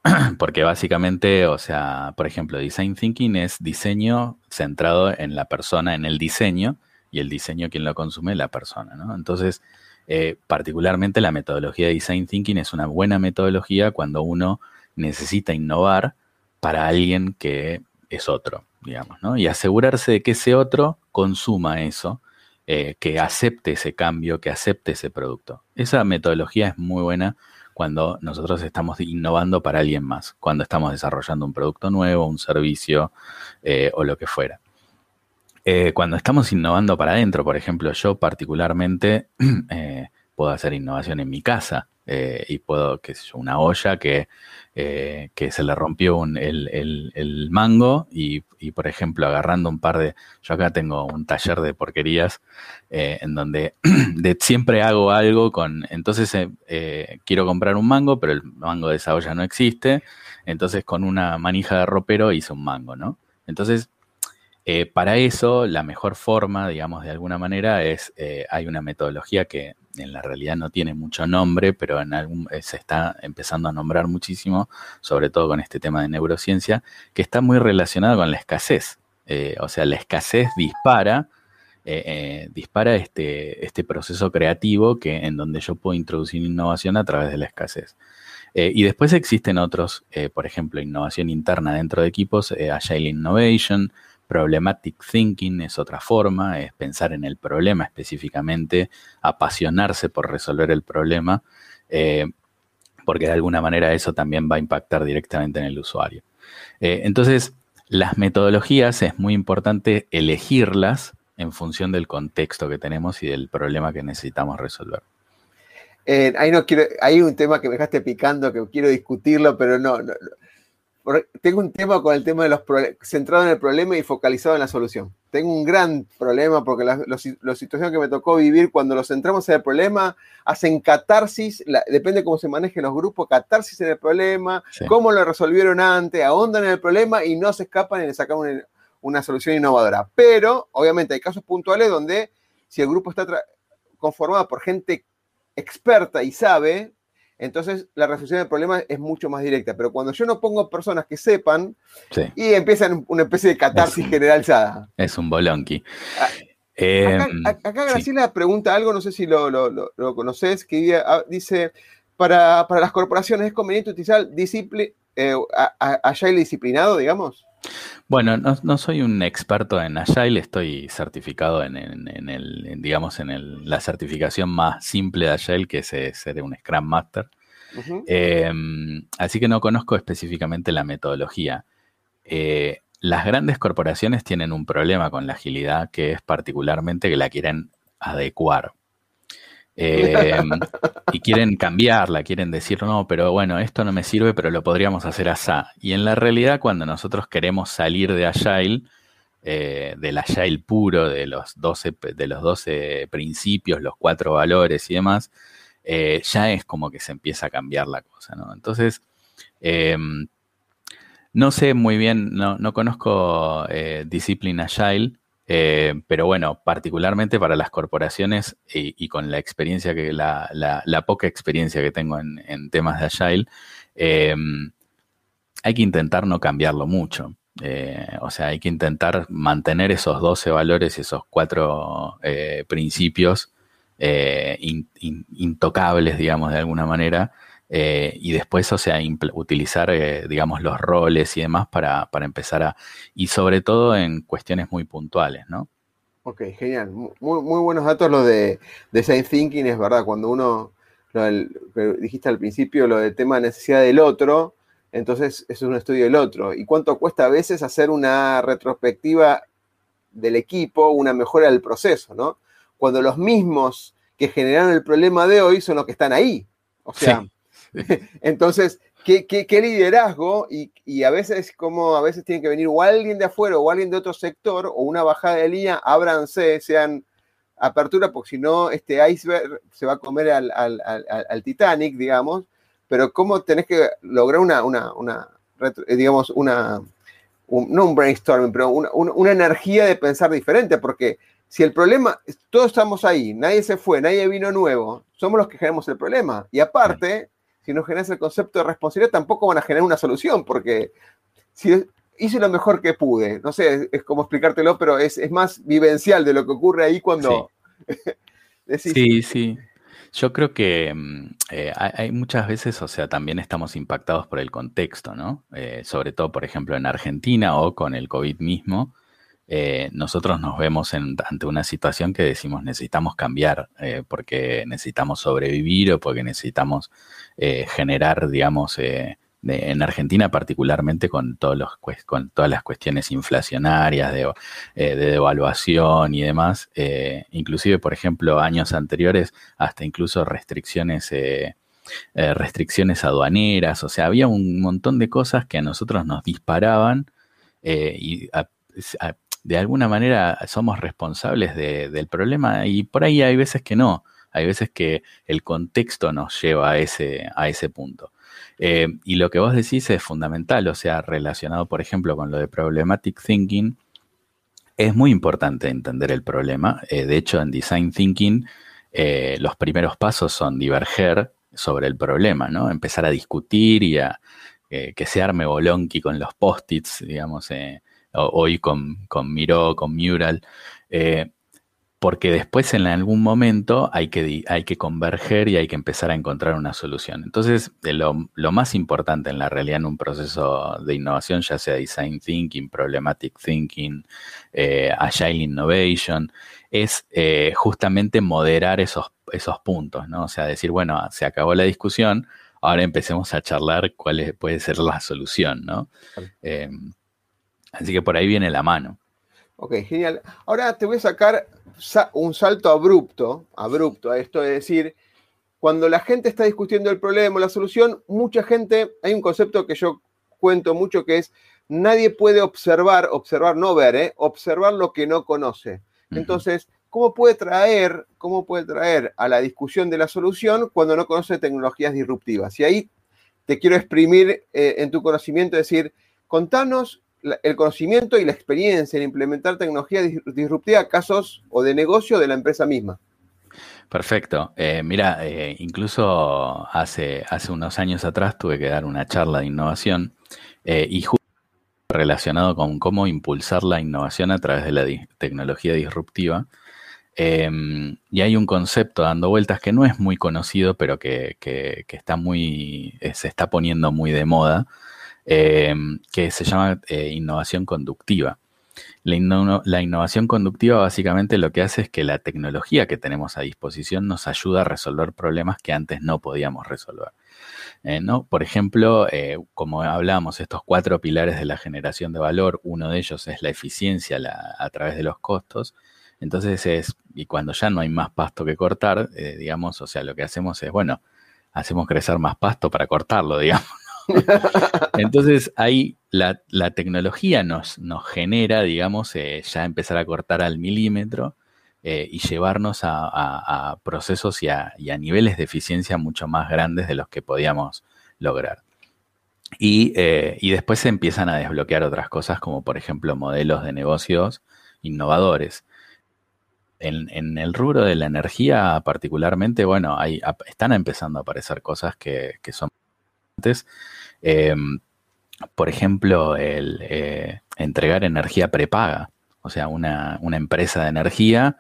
Porque básicamente, o sea, por ejemplo, design thinking es diseño centrado en la persona, en el diseño, y el diseño quien lo consume, la persona, ¿no? Entonces, eh, particularmente la metodología de design thinking es una buena metodología cuando uno necesita innovar para alguien que es otro digamos, ¿no? Y asegurarse de que ese otro consuma eso, eh, que acepte ese cambio, que acepte ese producto. Esa metodología es muy buena cuando nosotros estamos innovando para alguien más, cuando estamos desarrollando un producto nuevo, un servicio eh, o lo que fuera. Eh, cuando estamos innovando para adentro, por ejemplo, yo particularmente puedo hacer innovación en mi casa y puedo, qué sé yo, una olla que eh, que se le rompió el, mango y, por ejemplo, agarrando un par de... Yo acá tengo un taller de porquerías eh, en donde de, siempre hago algo con... Entonces eh, quiero comprar un mango, pero el mango de esa olla no existe. Entonces con una manija de ropero hice un mango, ¿no? Entonces para eso, la mejor forma, digamos, de alguna manera, es, hay una metodología que en la realidad no tiene mucho nombre, pero en algún, eh, se está empezando a nombrar muchísimo, sobre todo con este tema de neurociencia, que está muy relacionado con la escasez. Eh, o sea, la escasez dispara, eh, dispara este, este proceso creativo que, en donde yo puedo introducir innovación a través de la escasez. y después existen otros, por ejemplo, innovación interna dentro de equipos, Agile Innovation, Problematic thinking es otra forma, es pensar en el problema específicamente, apasionarse por resolver el problema, eh, porque de alguna manera eso también va a impactar directamente en el usuario. Eh, entonces, las metodologías es muy importante elegirlas en función del contexto que tenemos y del problema que necesitamos resolver. Eh, ahí hay un tema que me dejaste picando que quiero discutirlo, pero no, tengo un tema con el tema de los centrado en el problema y focalizado en la solución. Tengo un gran problema porque las la, situaciones que me tocó vivir cuando nos centramos en el problema hacen catarsis, depende cómo se manejen los grupos, catarsis en el problema, cómo lo resolvieron antes, ahondan en el problema y no se escapan y le sacan una, una solución innovadora. Pero, obviamente, hay casos puntuales donde si el grupo está conformado por gente experta y sabe, entonces la resolución del problema es mucho más directa. Pero cuando yo no pongo personas que sepan y empiezan una especie de catarsis generalizada. Es un bolonqui. Ah, acá, em, Graciela pregunta algo, no sé si lo, lo, conoces, que ah, dice, para, las corporaciones es conveniente utilizar eh, Agile disciplinado, digamos. Bueno, no, soy un experto en Agile, estoy certificado en, el, digamos, en la certificación más simple de Agile, que es ser un Scrum Master. Em, así que no conozco específicamente la metodología. Eh, las grandes corporaciones tienen un problema con la agilidad, que es particularmente que la quieren adecuar. Em, y quieren cambiarla, quieren decir, no, pero bueno, esto no me sirve, pero lo podríamos hacer así. Y en la realidad, cuando nosotros queremos salir de Agile, eh, del Agile puro, de los, 12, de los 12 principios, los cuatro valores y demás, eh, ya es como que se empieza a cambiar la cosa, ¿no? Entonces, em, no sé muy bien, no, no conozco eh, Discipline Agile, eh, pero bueno, particularmente para las corporaciones y, con la experiencia que, la, la, poca experiencia que tengo en, temas de Agile, em, hay que intentar no cambiarlo mucho. Eh, o sea, hay que intentar mantener esos 12 valores y esos cuatro eh, principios intocables, digamos, de alguna manera, eh, y después, o sea, utilizar, eh, digamos, los roles y demás para, empezar a, y sobre todo en cuestiones muy puntuales, ¿no? Ok, genial. Muy, muy buenos datos lo de design thinking, es verdad, cuando uno, dijiste al principio, lo del tema de necesidad del otro, entonces es un estudio del otro. ¿Y cuánto cuesta a veces hacer una retrospectiva del equipo, una mejora del proceso, ¿no? Cuando los mismos que generaron el problema de hoy son los que están ahí. O sea, Entonces, ¿qué, liderazgo? Y, a veces, como a veces tiene que venir o alguien de afuera o alguien de otro sector o una bajada de línea, ábranse, sean apertura, porque si no, este iceberg se va a comer al, Titanic, digamos. Pero cómo tenés que lograr una, una, digamos, una, no un brainstorming, pero una, una, energía de pensar diferente, porque si el problema, todos estamos ahí, nadie se fue, nadie vino nuevo, somos los que generamos el problema. Y aparte, si no generas el concepto de responsabilidad, tampoco van a generar una solución, porque si hice lo mejor que pude, no sé, es como explicártelo, pero es, más vivencial de lo que ocurre ahí cuando... Sí, sí. Yo creo que mm, eh, hay, muchas veces, o sea, también estamos impactados por el contexto, ¿no? Eh, sobre todo, por ejemplo, en Argentina o con el COVID mismo, eh, nosotros nos vemos ante una situación que decimos necesitamos cambiar eh, porque necesitamos sobrevivir o porque necesitamos eh, generar, digamos, en Argentina particularmente con, todos los, con todas las cuestiones inflacionarias de, devaluación y demás, inclusive, por ejemplo, años anteriores, hasta incluso restricciones. restricciones aduaneras, o sea, había un montón de cosas que a nosotros nos disparaban y de alguna manera somos responsables del problema y por ahí hay veces que no, hay veces que el contexto nos lleva a ese, a ese punto. Eh, y lo que vos decís es fundamental, o sea, relacionado, por ejemplo, con lo de problematic thinking, es muy importante entender el problema. Eh, de hecho, en design thinking, eh, los primeros pasos son diverger sobre el problema, ¿no? Empezar a discutir y a que se arme bolonqui con los post-its, digamos, hoy con, con Miro, con Mural, eh, porque después en algún momento hay que, hay que converger y hay que empezar a encontrar una solución. Entonces, lo, más importante en la realidad en un proceso de innovación, ya sea design thinking, problematic thinking, eh, agile innovation, es eh, justamente moderar esos, esos puntos, ¿no? O sea, decir, bueno, se acabó la discusión, ahora empecemos a charlar cuál puede ser la solución, ¿no? Así que por ahí viene la mano. Ok, genial. Ahora te voy a sacar un salto abrupto, abrupto a esto, es decir, cuando la gente está discutiendo el problema o la solución, mucha gente, hay un concepto que yo cuento mucho que es, nadie puede observar, observar, no ver, ¿eh? observar lo que no conoce. Entonces, ¿cómo puede traer, cómo puede traer a la discusión de la solución cuando no conoce tecnologías disruptivas? Y ahí te quiero exprimir eh, en tu conocimiento, decir, contanos el conocimiento y la experiencia en implementar tecnología disruptiva a casos o de negocio de la empresa misma. Perfecto. Eh, mira, eh, incluso hace, hace unos años atrás tuve que dar una charla de innovación eh, y justo relacionado con cómo impulsar la innovación a través de la tecnología disruptiva. Em, y hay un concepto dando vueltas que no es muy conocido, pero que, está muy, se está poniendo muy de moda, em, que se llama eh, innovación conductiva. La, innovación conductiva básicamente lo que hace es que la tecnología que tenemos a disposición nos ayuda a resolver problemas que antes no podíamos resolver. Eh, ¿no? Por ejemplo, como hablamos, estos cuatro pilares de la generación de valor, uno de ellos es la eficiencia a través de los costos, entonces es, y cuando ya no hay más pasto que cortar, eh, digamos, o sea, lo que hacemos es, bueno, hacemos crecer más pasto para cortarlo, digamos. Entonces ahí la, tecnología nos, nos, genera, digamos, eh, ya empezar a cortar al milímetro eh, y llevarnos a, procesos y a, niveles de eficiencia mucho más grandes de los que podíamos lograr. Y, y después se empiezan a desbloquear otras cosas como por ejemplo modelos de negocios innovadores en, el rubro de la energía particularmente, bueno, hay, están empezando a aparecer cosas que, son antes. Em, por ejemplo, el eh, entregar energía prepaga. O sea, una, empresa de energía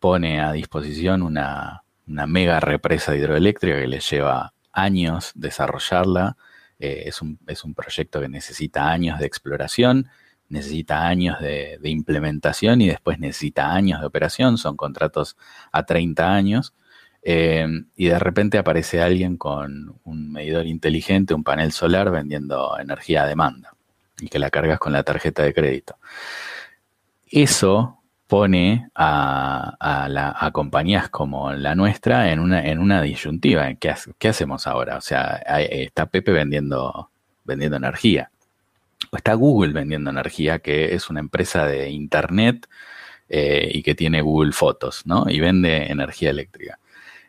pone a disposición una, mega represa hidroeléctrica que le lleva años desarrollarla. Eh, es, un, es un proyecto que necesita años de exploración necesita años de, implementación y después necesita años de operación, son contratos a 30 años, eh, y de repente aparece alguien con un medidor inteligente, un panel solar vendiendo energía a demanda y que la cargas con la tarjeta de crédito. Eso pone a, compañías como la nuestra en una, en una disyuntiva. ¿Qué, ¿Qué, hacemos ahora? O sea, está Pepe vendiendo, energía está Google vendiendo energía, que es una empresa de Internet eh, y que tiene Google Fotos, ¿no? Y vende energía eléctrica.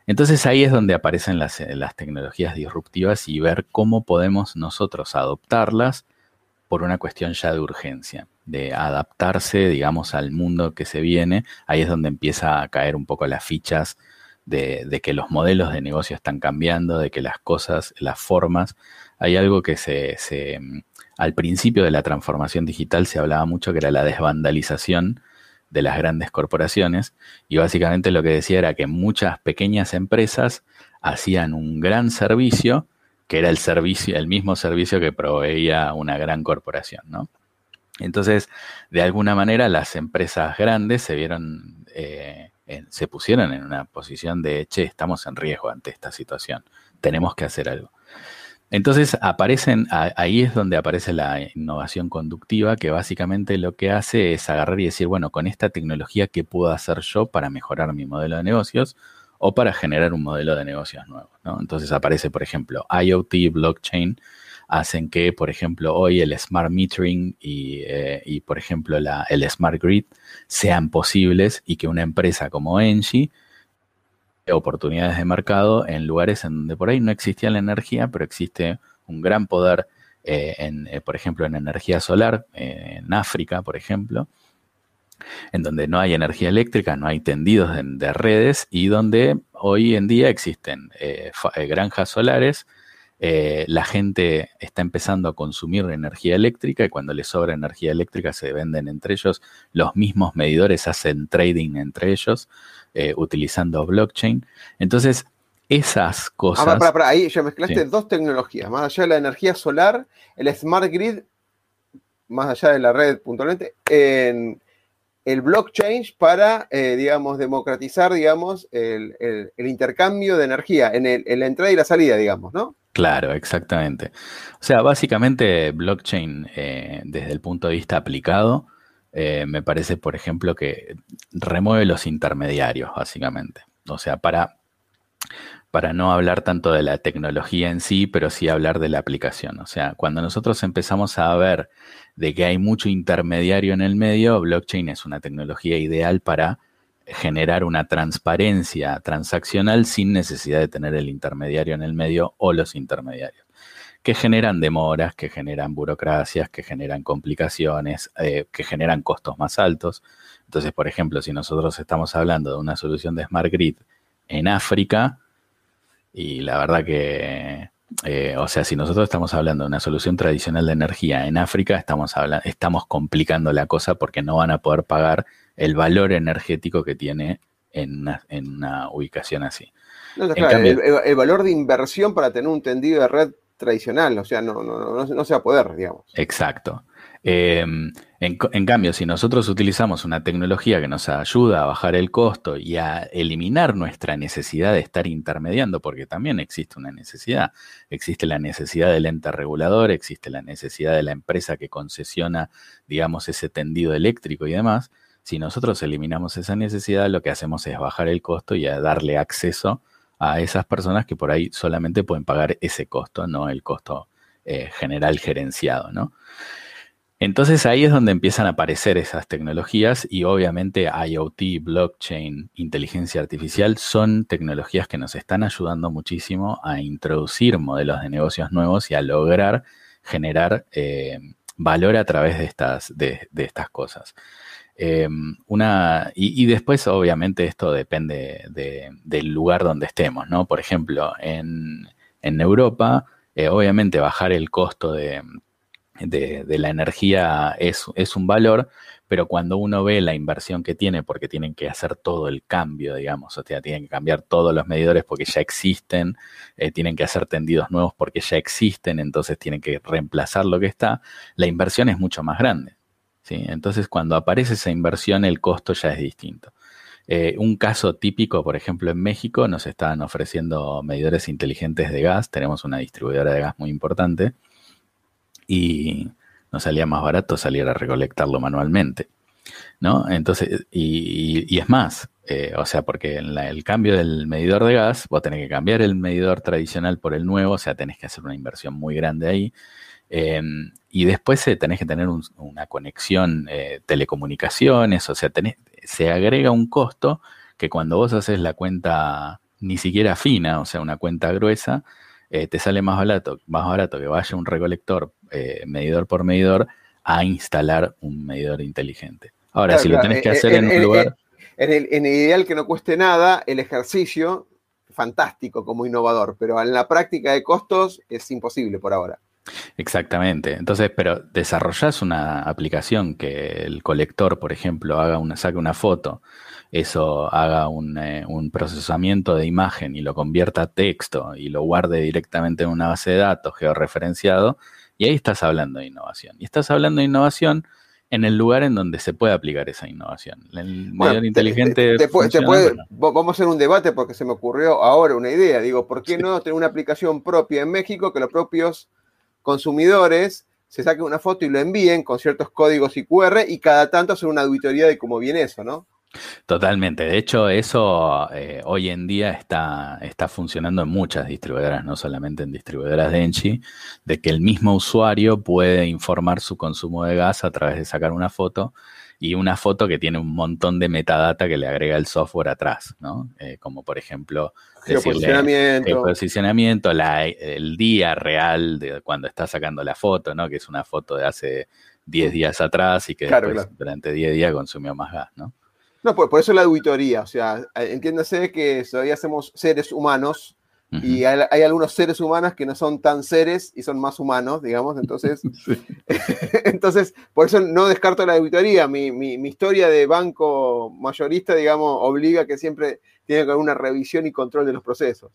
Entonces ahí es donde aparecen las, las, tecnologías disruptivas y ver cómo podemos nosotros adoptarlas por una cuestión ya de urgencia, de adaptarse, digamos, al mundo que se viene. Ahí es donde empieza a caer un poco las fichas de, que los modelos de negocio están cambiando, de que las cosas, las formas, hay algo que se, se al principio de la transformación digital se hablaba mucho que era la desvandalización de las grandes corporaciones y básicamente lo que decía era que muchas pequeñas empresas hacían un gran servicio que era el servicio, el mismo servicio que proveía una gran corporación, ¿no? Entonces, de alguna manera, las empresas grandes se vieron, eh, se pusieron en una posición de, che, estamos en riesgo ante esta situación, tenemos que hacer algo. Entonces aparecen, ahí es donde aparece la innovación conductiva, que básicamente lo que hace es agarrar y decir, bueno, con esta tecnología, ¿qué puedo hacer yo para mejorar mi modelo de negocios o para generar un modelo de negocios nuevo? Entonces aparece, por ejemplo, IoT, blockchain, hacen que, por ejemplo, hoy el smart metering y, eh, por ejemplo, el smart grid sean posibles y que una empresa como Engie oportunidades de mercado en lugares en donde por ahí no existía la energía, pero existe un gran poder, eh, eh, por ejemplo, en energía solar, eh, en África, por ejemplo, en donde no hay energía eléctrica, no hay tendidos de, redes y donde hoy en día existen granjas solares. la gente está empezando a consumir energía eléctrica y cuando les sobra energía eléctrica se venden entre ellos. Los mismos medidores hacen trading entre ellos. Eh, utilizando blockchain. Entonces, esas cosas. Ah, para, para, ahí ya mezclaste dos tecnologías, más allá de la energía solar, el smart grid, más allá de la red puntualmente, en el blockchain para, eh, digamos, democratizar, digamos, el, intercambio de energía en, en, la entrada y la salida, digamos, ¿no? Claro, exactamente. O sea, básicamente blockchain eh, desde el punto de vista aplicado eh, me parece, por ejemplo, que remueve los intermediarios, básicamente. O sea, para, para no hablar tanto de la tecnología en sí, pero sí hablar de la aplicación. O sea, cuando nosotros empezamos a ver de que hay mucho intermediario en el medio, blockchain es una tecnología ideal para generar una transparencia transaccional sin necesidad de tener el intermediario en el medio o los intermediarios que generan demoras, que generan burocracias, que generan complicaciones, eh, que generan costos más altos. Entonces, por ejemplo, si nosotros estamos hablando de una solución de Smart Grid en África, y la verdad que, eh, o sea, si nosotros estamos hablando de una solución tradicional de energía en África, estamos, estamos complicando la cosa porque no van a poder pagar el valor energético que tiene en una, ubicación así. el, valor de inversión para tener un tendido de red tradicional, o sea, no, no, no, se va a poder, digamos. Exacto. Em, en, cambio, si nosotros utilizamos una tecnología que nos ayuda a bajar el costo y a eliminar nuestra necesidad de estar intermediando, porque también existe una necesidad, existe la necesidad del ente regulador, existe la necesidad de la empresa que concesiona, digamos, ese tendido eléctrico y demás, si nosotros eliminamos esa necesidad, lo que hacemos es bajar el costo y a darle acceso a esas personas que por ahí solamente pueden pagar ese costo, no el costo eh, general gerenciado, ¿no? Entonces ahí es donde empiezan a aparecer esas tecnologías y obviamente IoT, blockchain, inteligencia artificial son tecnologías que nos están ayudando muchísimo a introducir modelos de negocios nuevos y a lograr generar eh, valor a través de estas, de, estas cosas. Eh, una, y, después, obviamente, esto depende del lugar donde estemos, ¿no? Por ejemplo, en, Europa, eh, obviamente bajar el costo de, de, la energía es, un valor, pero cuando uno ve la inversión que tiene, porque tienen que hacer todo el cambio, digamos, o sea, tienen que cambiar todos los medidores porque ya existen, eh, tienen que hacer tendidos nuevos porque ya existen, entonces tienen que reemplazar lo que está, la inversión es mucho más grande. Entonces, cuando aparece esa inversión, el costo ya es distinto. Eh, un caso típico, por ejemplo, en México nos están ofreciendo medidores inteligentes de gas, tenemos una distribuidora de gas muy importante, y nos salía más barato salir a recolectarlo manualmente. ¿No? Entonces, y, es más, eh, o sea, porque en el cambio del medidor de gas, vos tenés que cambiar el medidor tradicional por el nuevo, o sea, tenés que hacer una inversión muy grande ahí. Em, y después eh, tenés que tener una conexión eh, telecomunicaciones, o sea, tenés, se agrega un costo que cuando vos haces la cuenta ni siquiera fina, o sea, una cuenta gruesa, te sale más barato, más barato que vaya un recolector eh, medidor por medidor a instalar un medidor inteligente. Ahora, si lo tenés que eh, hacer en, un lugar... En el, en el ideal que no cueste nada, el ejercicio, fantástico como innovador, pero en la práctica de costos es imposible por ahora. Exactamente. Entonces, pero desarrollás una aplicación que el colector, por ejemplo, haga una, saque una foto, eso haga un, eh, un, procesamiento de imagen y lo convierta a texto y lo guarde directamente en una base de datos georreferenciado, y ahí estás hablando de innovación. Y estás hablando de innovación en el lugar en donde se puede aplicar esa innovación. El medio inteligente. vamos a hacer un debate porque se me ocurrió ahora una idea. Digo, ¿por qué no tener una aplicación propia en México que los propios consumidores se saquen una foto y lo envíen con ciertos códigos IQR y cada tanto hacer una auditoría de cómo viene eso, ¿no? Totalmente. De hecho, eso eh, hoy en día está, está funcionando en muchas distribuidoras, no solamente en distribuidoras de Enchi, de que el mismo usuario puede informar su consumo de gas a través de sacar una foto y una foto que tiene un montón de metadata que le agrega el software atrás, ¿no? Eh, como por ejemplo, el posicionamiento, el día real de cuando está sacando la foto, ¿no? Que es una foto de hace 10 días atrás y que después, durante 10 días consumió más gas, ¿no? No, por, eso la auditoría, o sea, entiéndase que todavía somos seres humanos y hay, algunos seres humanos que no son tan seres y son más humanos, digamos, entonces, entonces por eso no descarto la auditoría. Mi, mi, historia de banco mayorista, digamos, obliga que siempre tiene que haber una revisión y control de los procesos.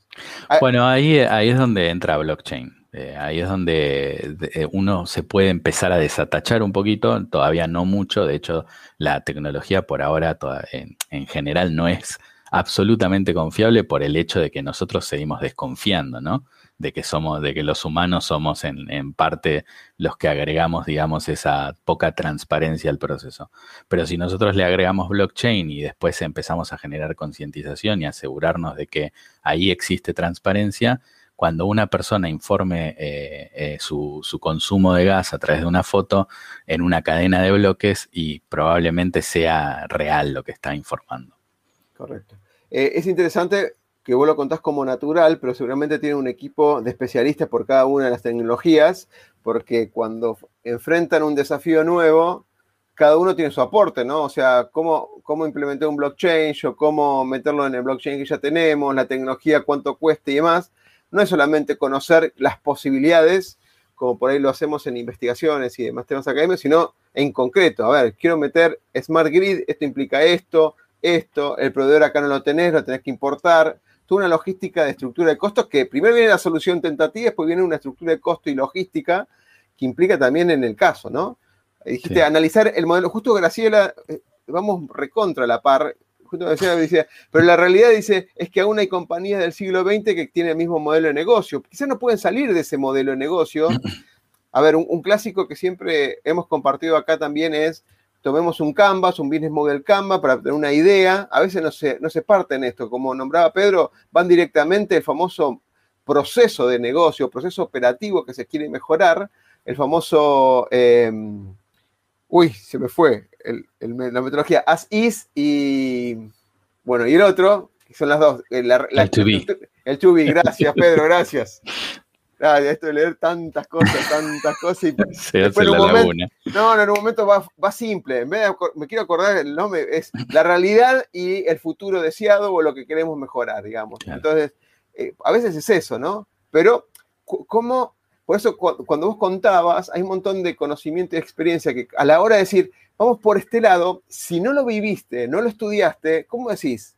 Ah, bueno, ahí, ahí es donde entra blockchain. Eh, ahí es donde eh, uno se puede empezar a desatachar un poquito, todavía no mucho, de hecho la tecnología por ahora en, general no es absolutamente confiable por el hecho de que nosotros seguimos desconfiando, ¿no? De que somos, de que los humanos somos en, en, parte los que agregamos, digamos, esa poca transparencia al proceso. Pero si nosotros le agregamos blockchain y después empezamos a generar concientización y asegurarnos de que ahí existe transparencia, cuando una persona informe eh, eh, su, consumo de gas a través de una foto en una cadena de bloques y probablemente sea real lo que está informando. Correcto. Eh, es interesante que vos lo contás como natural, pero seguramente tiene un equipo de especialistas por cada una de las tecnologías, porque cuando enfrentan un desafío nuevo, cada uno tiene su aporte, ¿no? O sea, cómo, cómo implementar un blockchain o cómo meterlo en el blockchain que ya tenemos, la tecnología, cuánto cuesta y demás no es solamente conocer las posibilidades, como por ahí lo hacemos en investigaciones y demás temas académicos, sino en concreto, a ver, quiero meter Smart Grid, esto implica esto, esto, el proveedor acá no lo tenés, lo tenés que importar. Toda una logística de estructura de costos que primero viene la solución tentativa, después viene una estructura de costo y logística que implica también en el caso, ¿no? Dijiste analizar el modelo, justo Graciela, eh, vamos recontra la par, justo Graciela decía, pero la realidad dice es que aún hay compañías del siglo XX que tienen el mismo modelo de negocio. Quizás no pueden salir de ese modelo de negocio. A ver, un clásico que siempre hemos compartido acá también es tomemos un Canvas, un Business Model Canvas para tener una idea. A veces no se, no se parte en esto, como nombraba Pedro, van directamente el famoso proceso de negocio, proceso operativo que se quiere mejorar, el famoso, em, uy, se me fue, la metodología as is y, bueno, y el otro, que son las dos. el to be. El to be, gracias Pedro, gracias. Ah, esto de leer tantas cosas, tantas cosas. Y Se hace la momento, No, no, en un momento va, simple. En vez de, me quiero acordar el nombre, es la realidad y el futuro deseado o lo que queremos mejorar, digamos. Entonces, eh, a veces es eso, ¿no? Pero, ¿cómo? Por eso, cuando vos contabas, hay un montón de conocimiento y experiencia que a la hora de decir, vamos por este lado, si no lo viviste, no lo estudiaste, ¿cómo decís?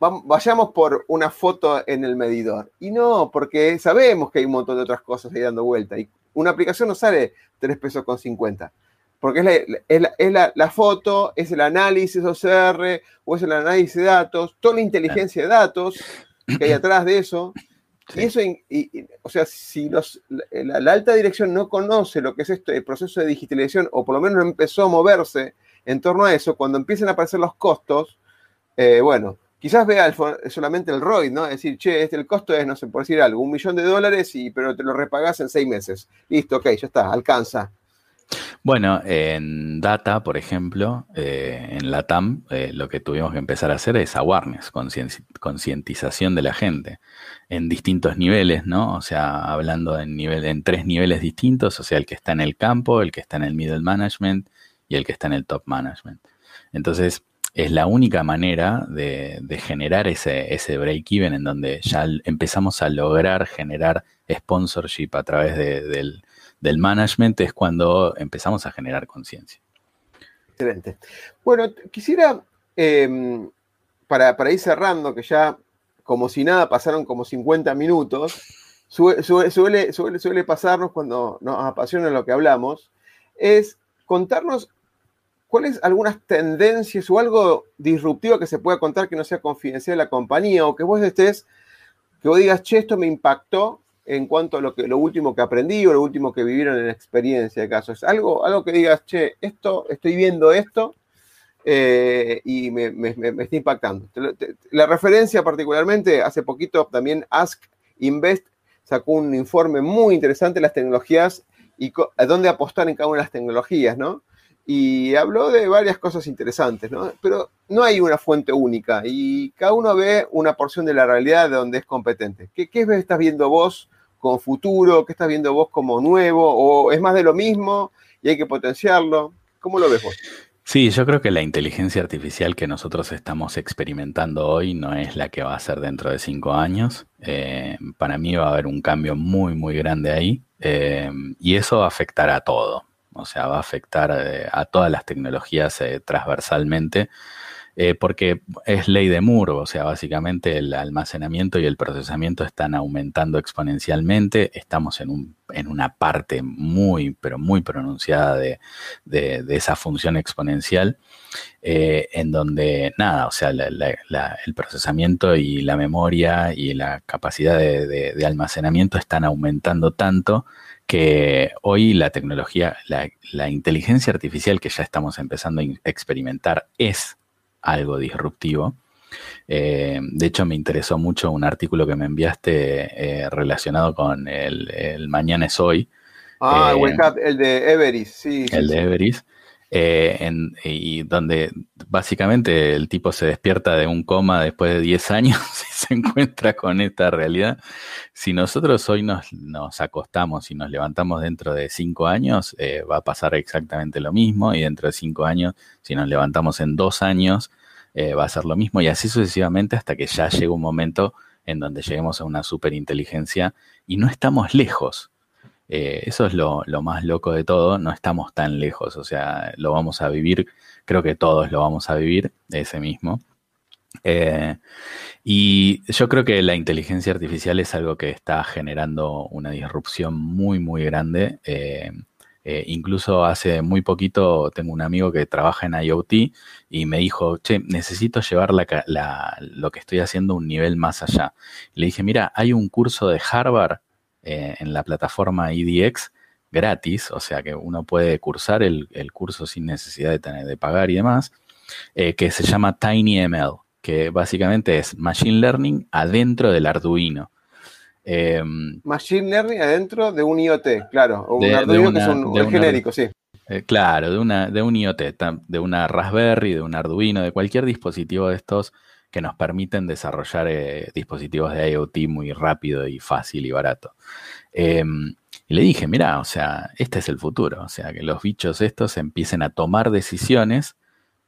Vayamos por una foto en el medidor. Y no, porque sabemos que hay un montón de otras cosas ahí dando vuelta. Y una aplicación no sale 3 pesos con 50. Porque es la, foto, es el análisis OCR o es el análisis de datos, toda la inteligencia de datos que hay atrás de eso. Y eso, o sea, si los, la, alta dirección no conoce lo que es esto, el proceso de digitalización, o por lo menos no empezó a moverse en torno a eso, cuando empiecen a aparecer los costos, eh, bueno, quizás vea solamente el ROI, ¿no? Es decir, che, este, el costo es, no sé, por decir algo, un millón de dólares, y, pero te lo repagás en seis meses. Listo, ok, ya está, alcanza. Bueno, en Data, por ejemplo, eh, en la TAM, eh, lo que tuvimos que empezar a hacer es awareness, concientización de la gente en distintos niveles, ¿no? O sea, hablando en, nivel, en tres niveles distintos, o sea, el que está en el campo, el que está en el middle management y el que está en el top management. Entonces, es la única manera de, generar ese, ese break-even en donde ya empezamos a lograr generar sponsorship a través del, management, es cuando empezamos a generar conciencia. Excelente. Bueno, quisiera, em, para, ir cerrando, que ya como si nada pasaron como 50 minutos, suele, suele, suele pasarnos cuando nos apasiona lo que hablamos, es contarnos ¿cuáles algunas tendencias o algo disruptivo que se pueda contar que no sea confidencial de la compañía o que vos estés, que vos digas, che, esto me impactó en cuanto a lo, que, lo último que aprendí o lo último que vivieron en la experiencia de caso? Es algo, algo que digas, che, esto, estoy viendo esto eh, y me, está impactando. La referencia particularmente, hace poquito también Ask Invest sacó un informe muy interesante de las tecnologías y dónde apostar en cada una de las tecnologías, ¿no? Y habló de varias cosas interesantes, ¿no? Pero no hay una fuente única y cada uno ve una porción de la realidad de donde es competente. ¿Qué, qué estás viendo vos como futuro? ¿Qué estás viendo vos como nuevo? ¿O es más de lo mismo y hay que potenciarlo? ¿Cómo lo ves vos? Sí, yo creo que la inteligencia artificial que nosotros estamos experimentando hoy no es la que va a ser dentro de cinco años. Eh, para mí va a haber un cambio muy, muy grande ahí eh, y eso afectará a todo o sea, va a afectar eh, a todas las tecnologías eh, transversalmente, eh, porque es ley de Moore, o sea, básicamente el almacenamiento y el procesamiento están aumentando exponencialmente, estamos en, un, en una parte muy, pero muy pronunciada de, esa función exponencial, en donde nada, o sea, el procesamiento y la memoria y la capacidad de almacenamiento están aumentando tanto que hoy la tecnología, la, inteligencia artificial que ya estamos empezando a experimentar es algo disruptivo. Eh, de hecho, me interesó mucho un artículo que me enviaste eh, relacionado con el, Mañana es hoy. Ah, eh, el de Everis, sí. El de Everis. Eh, y donde básicamente el tipo se despierta de un coma después de 10 años y se encuentra con esta realidad. Si nosotros hoy nos, acostamos y nos levantamos dentro de 5 años, eh, va a pasar exactamente lo mismo y dentro de 5 años, si nos levantamos en 2 años, eh, va a ser lo mismo y así sucesivamente hasta que ya llega un momento en donde lleguemos a una superinteligencia y no estamos lejos. Eh, eso es lo, más loco de todo, no estamos tan lejos, o sea, lo vamos a vivir, creo que todos lo vamos a vivir, ese mismo. Eh, y yo creo que la inteligencia artificial es algo que está generando una disrupción muy, muy grande. Eh, incluso hace muy poquito tengo un amigo que trabaja en IoT y me dijo, che, necesito llevar lo que estoy haciendo a un nivel más allá. Le dije, mira, hay un curso de Harvard eh, en la plataforma EDX gratis, o sea que uno puede cursar el, curso sin necesidad de, tener, de pagar y demás, eh, que se llama TinyML, que básicamente es Machine Learning adentro del Arduino. Em, Machine Learning adentro de un IoT, claro, o un Arduino que es un, genérico, sí. Eh, claro, de, una, de un IoT, de una Raspberry, de un Arduino, de cualquier dispositivo de estos que nos permiten desarrollar eh, dispositivos de IoT muy rápido y fácil y barato. Em, y le dije, mira, o sea, este es el futuro, o sea, que los bichos estos empiecen a tomar decisiones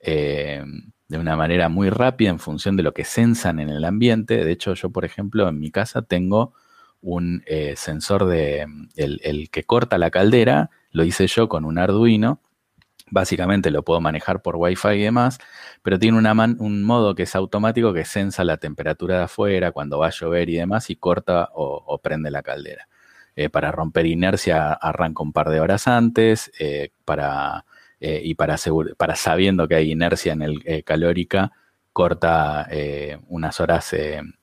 em, de una manera muy rápida en función de lo que sensan en el ambiente. De hecho, yo, por ejemplo, en mi casa tengo un eh, sensor de el, el que corta la caldera, lo hice yo con un Arduino Básicamente lo puedo manejar por Wi-Fi y demás, pero tiene un modo que es automático que sensa la temperatura de afuera, cuando va a llover y demás, y corta o, prende la caldera. Eh, para romper inercia arranca un par de horas antes, eh, para, eh, y para, para sabiendo que hay inercia en el calórica, corta unas horas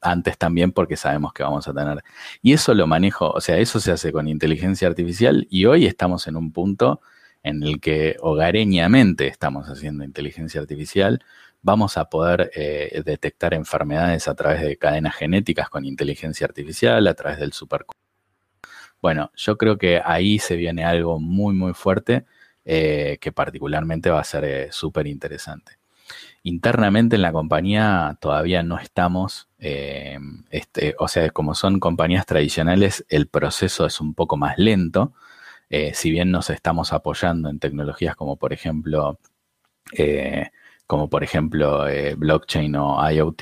antes también porque sabemos que vamos a tener. Y eso lo manejo, o sea, eso se hace con inteligencia artificial y hoy estamos en un punto en el que hogareñamente estamos haciendo inteligencia artificial, vamos a poder eh, detectar enfermedades a través de cadenas genéticas con inteligencia artificial, a través del supercomputer. Bueno, yo creo que ahí se viene algo muy, muy fuerte eh, que particularmente va a ser eh, súper interesante. Internamente en la compañía todavía no estamos, este, o sea, como son compañías tradicionales, el proceso es un poco más lento. Eh, si bien nos estamos apoyando en tecnologías como por ejemplo, eh, como por ejemplo eh, blockchain o IoT,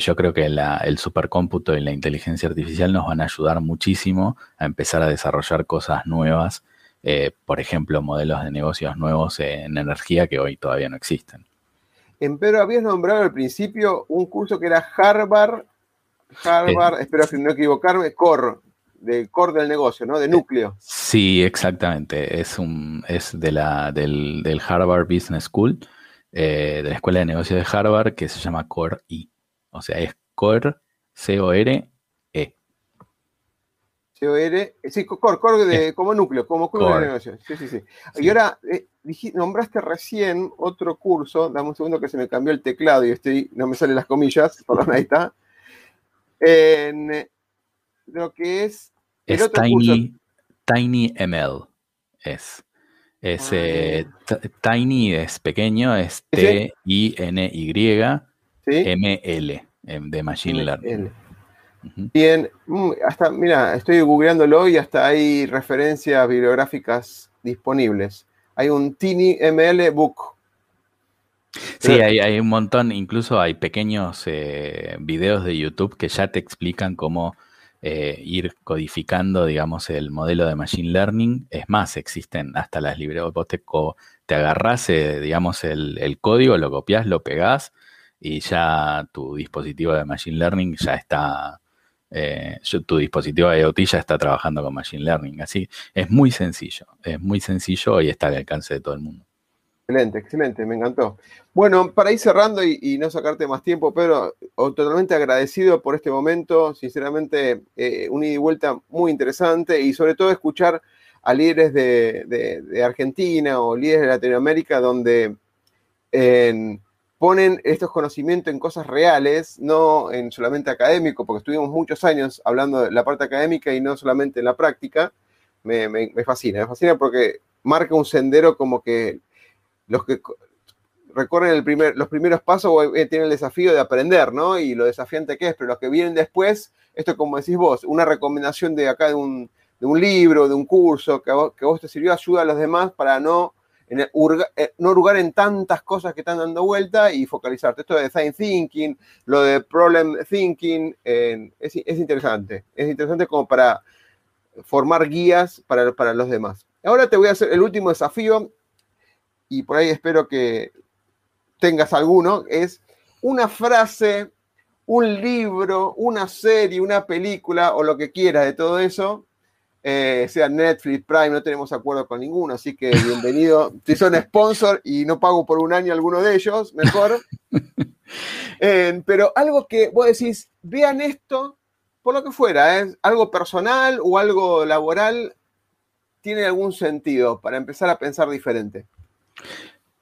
yo creo que el supercómputo y la inteligencia artificial nos van a ayudar muchísimo a empezar a desarrollar cosas nuevas, por ejemplo, modelos de negocios nuevos en energía que hoy todavía no existen. En Pedro, habías nombrado al principio un curso que era Harvard, Harvard, espero no equivocarme, Core, de core del negocio, ¿no? De núcleo. Sí, exactamente. Es un, es de la, del, Harvard Business School, eh, de la Escuela de Negocios de Harvard, que se llama Core E. O sea, es Core, C-O-R-E. C-O-R, sí, Core, Core de, como núcleo, como curso de negocios. Sí, sí, sí. Y ahora, eh, nombraste recién otro curso, dame un segundo que se me cambió el teclado y estoy, no me salen las comillas, perdón, ahí está. En, lo que es. es Tiny, Tiny ML. Es. Es, ah, eh, tiny es pequeño, es T-I-N-Y M-L em, de Machine Learning. Bien, mm, hasta, mira, estoy googleándolo y hasta hay referencias bibliográficas disponibles. Hay un Tiny ML Book. Sí, hay, hay, un montón, incluso hay pequeños eh, videos de YouTube que ya te explican cómo eh, ir codificando, digamos, el modelo de Machine Learning. Es más, existen hasta las librerías. Vos te, te eh, digamos, el, código, lo copias, lo pegás y ya tu dispositivo de Machine Learning ya está, eh, tu dispositivo de IoT ya está trabajando con Machine Learning. Así es muy sencillo, es muy sencillo y está al alcance de todo el mundo. Excelente, excelente, me encantó. Bueno, para ir cerrando y, no sacarte más tiempo, Pedro, totalmente agradecido por este momento, sinceramente, eh, un ida y vuelta muy interesante y sobre todo escuchar a líderes de, Argentina o líderes de Latinoamérica donde ponen estos conocimientos en cosas reales, no en solamente académico, porque estuvimos muchos años hablando de la parte académica y no solamente en la práctica. Me, me fascina, me fascina porque marca un sendero como que los que recorren el primer, los primeros pasos eh, tienen el desafío de aprender, ¿no? Y lo desafiante que es, pero los que vienen después, esto como decís vos, una recomendación de acá de un, libro, de un curso que vos, te sirvió, ayuda a los demás para no, eh, no hurgar en tantas cosas que están dando vuelta y focalizarte. Esto de design thinking, lo de problem thinking, es, es interesante. Es interesante como para formar guías para, para los demás. Ahora te voy a hacer el último desafío y por ahí espero que tengas alguno, es una frase, un libro, una serie, una película o lo que quieras de todo eso, eh, sea Netflix, Prime, no tenemos acuerdo con ninguno, así que bienvenido. si son sponsor y no pago por un año alguno de ellos, mejor. Eh, pero algo que vos decís, vean esto por lo que fuera, ¿eh? algo personal o algo laboral, tiene algún sentido para empezar a pensar diferente.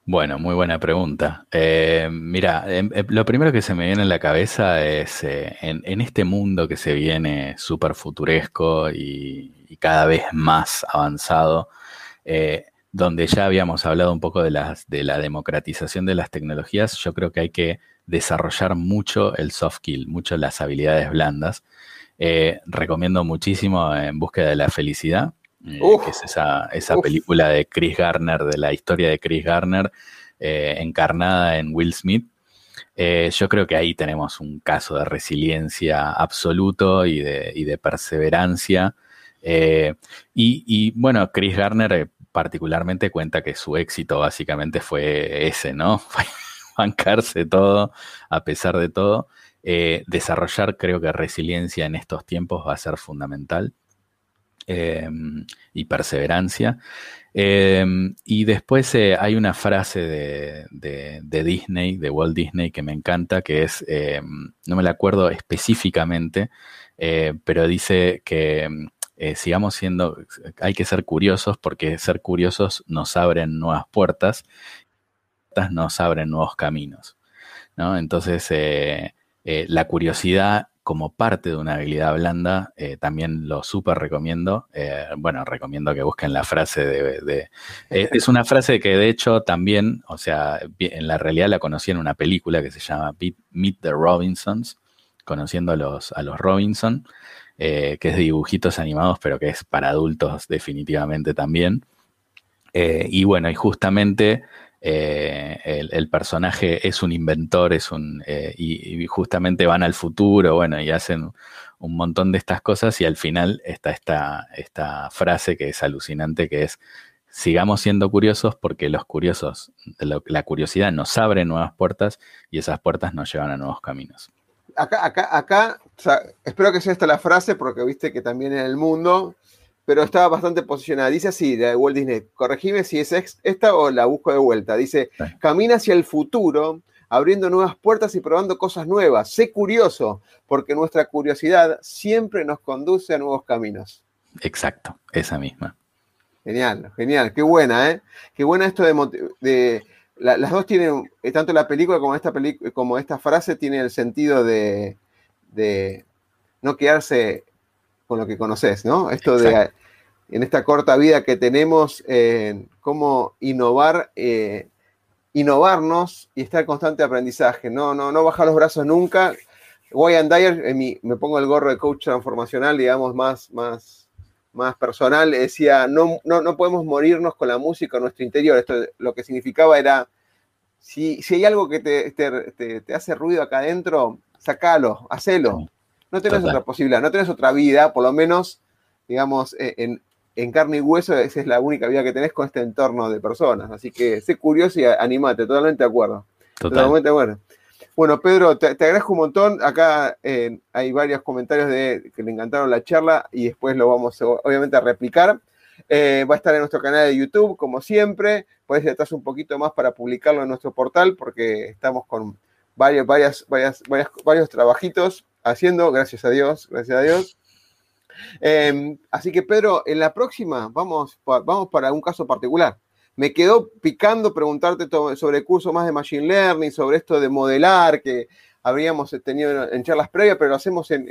Bueno, muy buena pregunta. Eh, mira, em, em, lo primero que se me viene en la cabeza es eh, en, este mundo que se viene súper futuresco y, cada vez más avanzado, eh, donde ya habíamos hablado un poco de, de la democratización de las tecnologías, yo creo que hay que desarrollar mucho el soft skill, mucho las habilidades blandas. recomiendo muchísimo En búsqueda de la felicidad, eh, que es esa, esa película de Chris Garner, de la historia de Chris Garner, eh, encarnada en Will Smith. Eh, yo creo que ahí tenemos un caso de resiliencia absoluto y de, y de perseverancia. y, bueno, Chris Garner particularmente cuenta que su éxito básicamente fue ese, ¿no? bancarse todo a pesar de todo. desarrollar creo que resiliencia en estos tiempos va a ser fundamental. Em, y perseverancia. Em, y después eh, hay una frase de, Disney, de Walt Disney, que me encanta, que es, em, no me la acuerdo específicamente, eh, pero dice que eh, sigamos siendo, hay que ser curiosos porque ser curiosos nos abren nuevas puertas, nos abren nuevos caminos. ¿no? Entonces, la curiosidad como parte de una habilidad blanda, eh, también lo súper recomiendo. Eh, bueno, recomiendo que busquen la frase de... Eh, es una frase que de hecho también, o sea, en la realidad la conocí en una película que se llama Meet the Robinsons, conociendo a los, a los Robinson, que es de dibujitos animados, pero que es para adultos definitivamente también. y bueno, y justamente eh, el, personaje es un inventor, es un, eh, y, justamente van al futuro, bueno, y hacen un montón de estas cosas y al final está esta, esta frase que es alucinante, que es, sigamos siendo curiosos porque los curiosos, la curiosidad nos abre nuevas puertas y esas puertas nos llevan a nuevos caminos. Acá, acá, acá, espero que sea esta la frase porque viste que también en el mundo pero estaba bastante posicionada. Dice así, de Walt Disney, corregime si es esta o la busco de vuelta. Dice, camina hacia el futuro, abriendo nuevas puertas y probando cosas nuevas. Sé curioso, porque nuestra curiosidad siempre nos conduce a nuevos caminos. Exacto, esa misma. Genial, genial, qué buena, ¿eh? Qué buena esto de... las dos tienen, eh, tanto la película como esta, como esta frase, tiene el sentido de, de no quedarse con lo que conoces, ¿no? Esto de en esta corta vida que tenemos, cómo innovar, eh, innovarnos y estar en constante aprendizaje, no, no, no bajar los brazos nunca. Wayne Dyer, me pongo el gorro de coach transformacional, digamos, más, más, más personal, decía, no, no, no podemos morirnos con la música en nuestro interior. Esto lo que significaba era, si, si hay algo que te, te, te hace ruido acá adentro, sacalo, hacelo. No tenés otra posibilidad, no tenés otra vida, por lo menos, digamos, e, en, carne y hueso, esa es la única vida que tenés con este entorno de personas. Así que sé curioso y animate, totalmente de acuerdo. Totalmente bueno. Bueno, Pedro, te, agradezco un montón. Acá eh, hay varios comentarios de que le encantaron la charla y después lo vamos obviamente a replicar. Eh, va a estar en nuestro canal de YouTube, como siempre. Puedes atrás un poquito más para publicarlo en nuestro portal porque estamos con varios, varias, varias, varios trabajitos haciendo, gracias a Dios, gracias a Dios. Em, así que Pedro, en la próxima vamos, vamos para un caso particular. Me quedó picando preguntarte sobre el curso más de Machine Learning, sobre esto de modelar que habríamos tenido en charlas previas, pero lo hacemos en,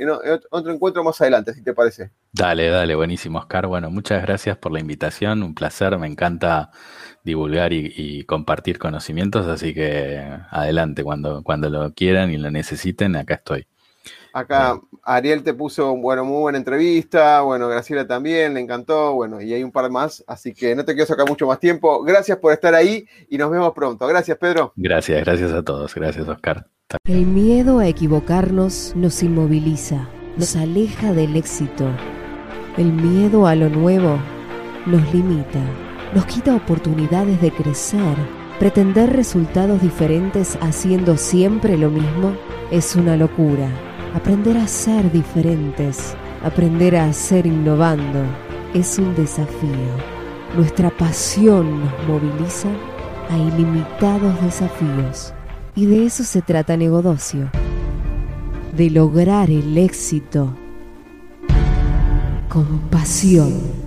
otro encuentro más adelante, si te parece. Dale, dale, buenísimo, Oscar. Bueno, muchas gracias por la invitación, un placer, me encanta divulgar y, compartir conocimientos, así que adelante, cuando, cuando lo quieran y lo necesiten, acá estoy. Acá Ariel te puso, bueno, muy buena entrevista, bueno, Graciela también, le encantó, bueno, y hay un par más, así que no te quiero sacar mucho más tiempo. Gracias por estar ahí y nos vemos pronto. Gracias, Pedro. Gracias, gracias a todos. Gracias, Oscar. El miedo a equivocarnos nos inmoviliza, nos aleja del éxito. El miedo a lo nuevo nos limita, nos quita oportunidades de crecer. Pretender resultados diferentes haciendo siempre lo mismo es una locura. Aprender a ser diferentes, aprender a ser innovando, es un desafío. Nuestra pasión nos moviliza a ilimitados desafíos. Y de eso se trata Negodocio, de lograr el éxito con pasión.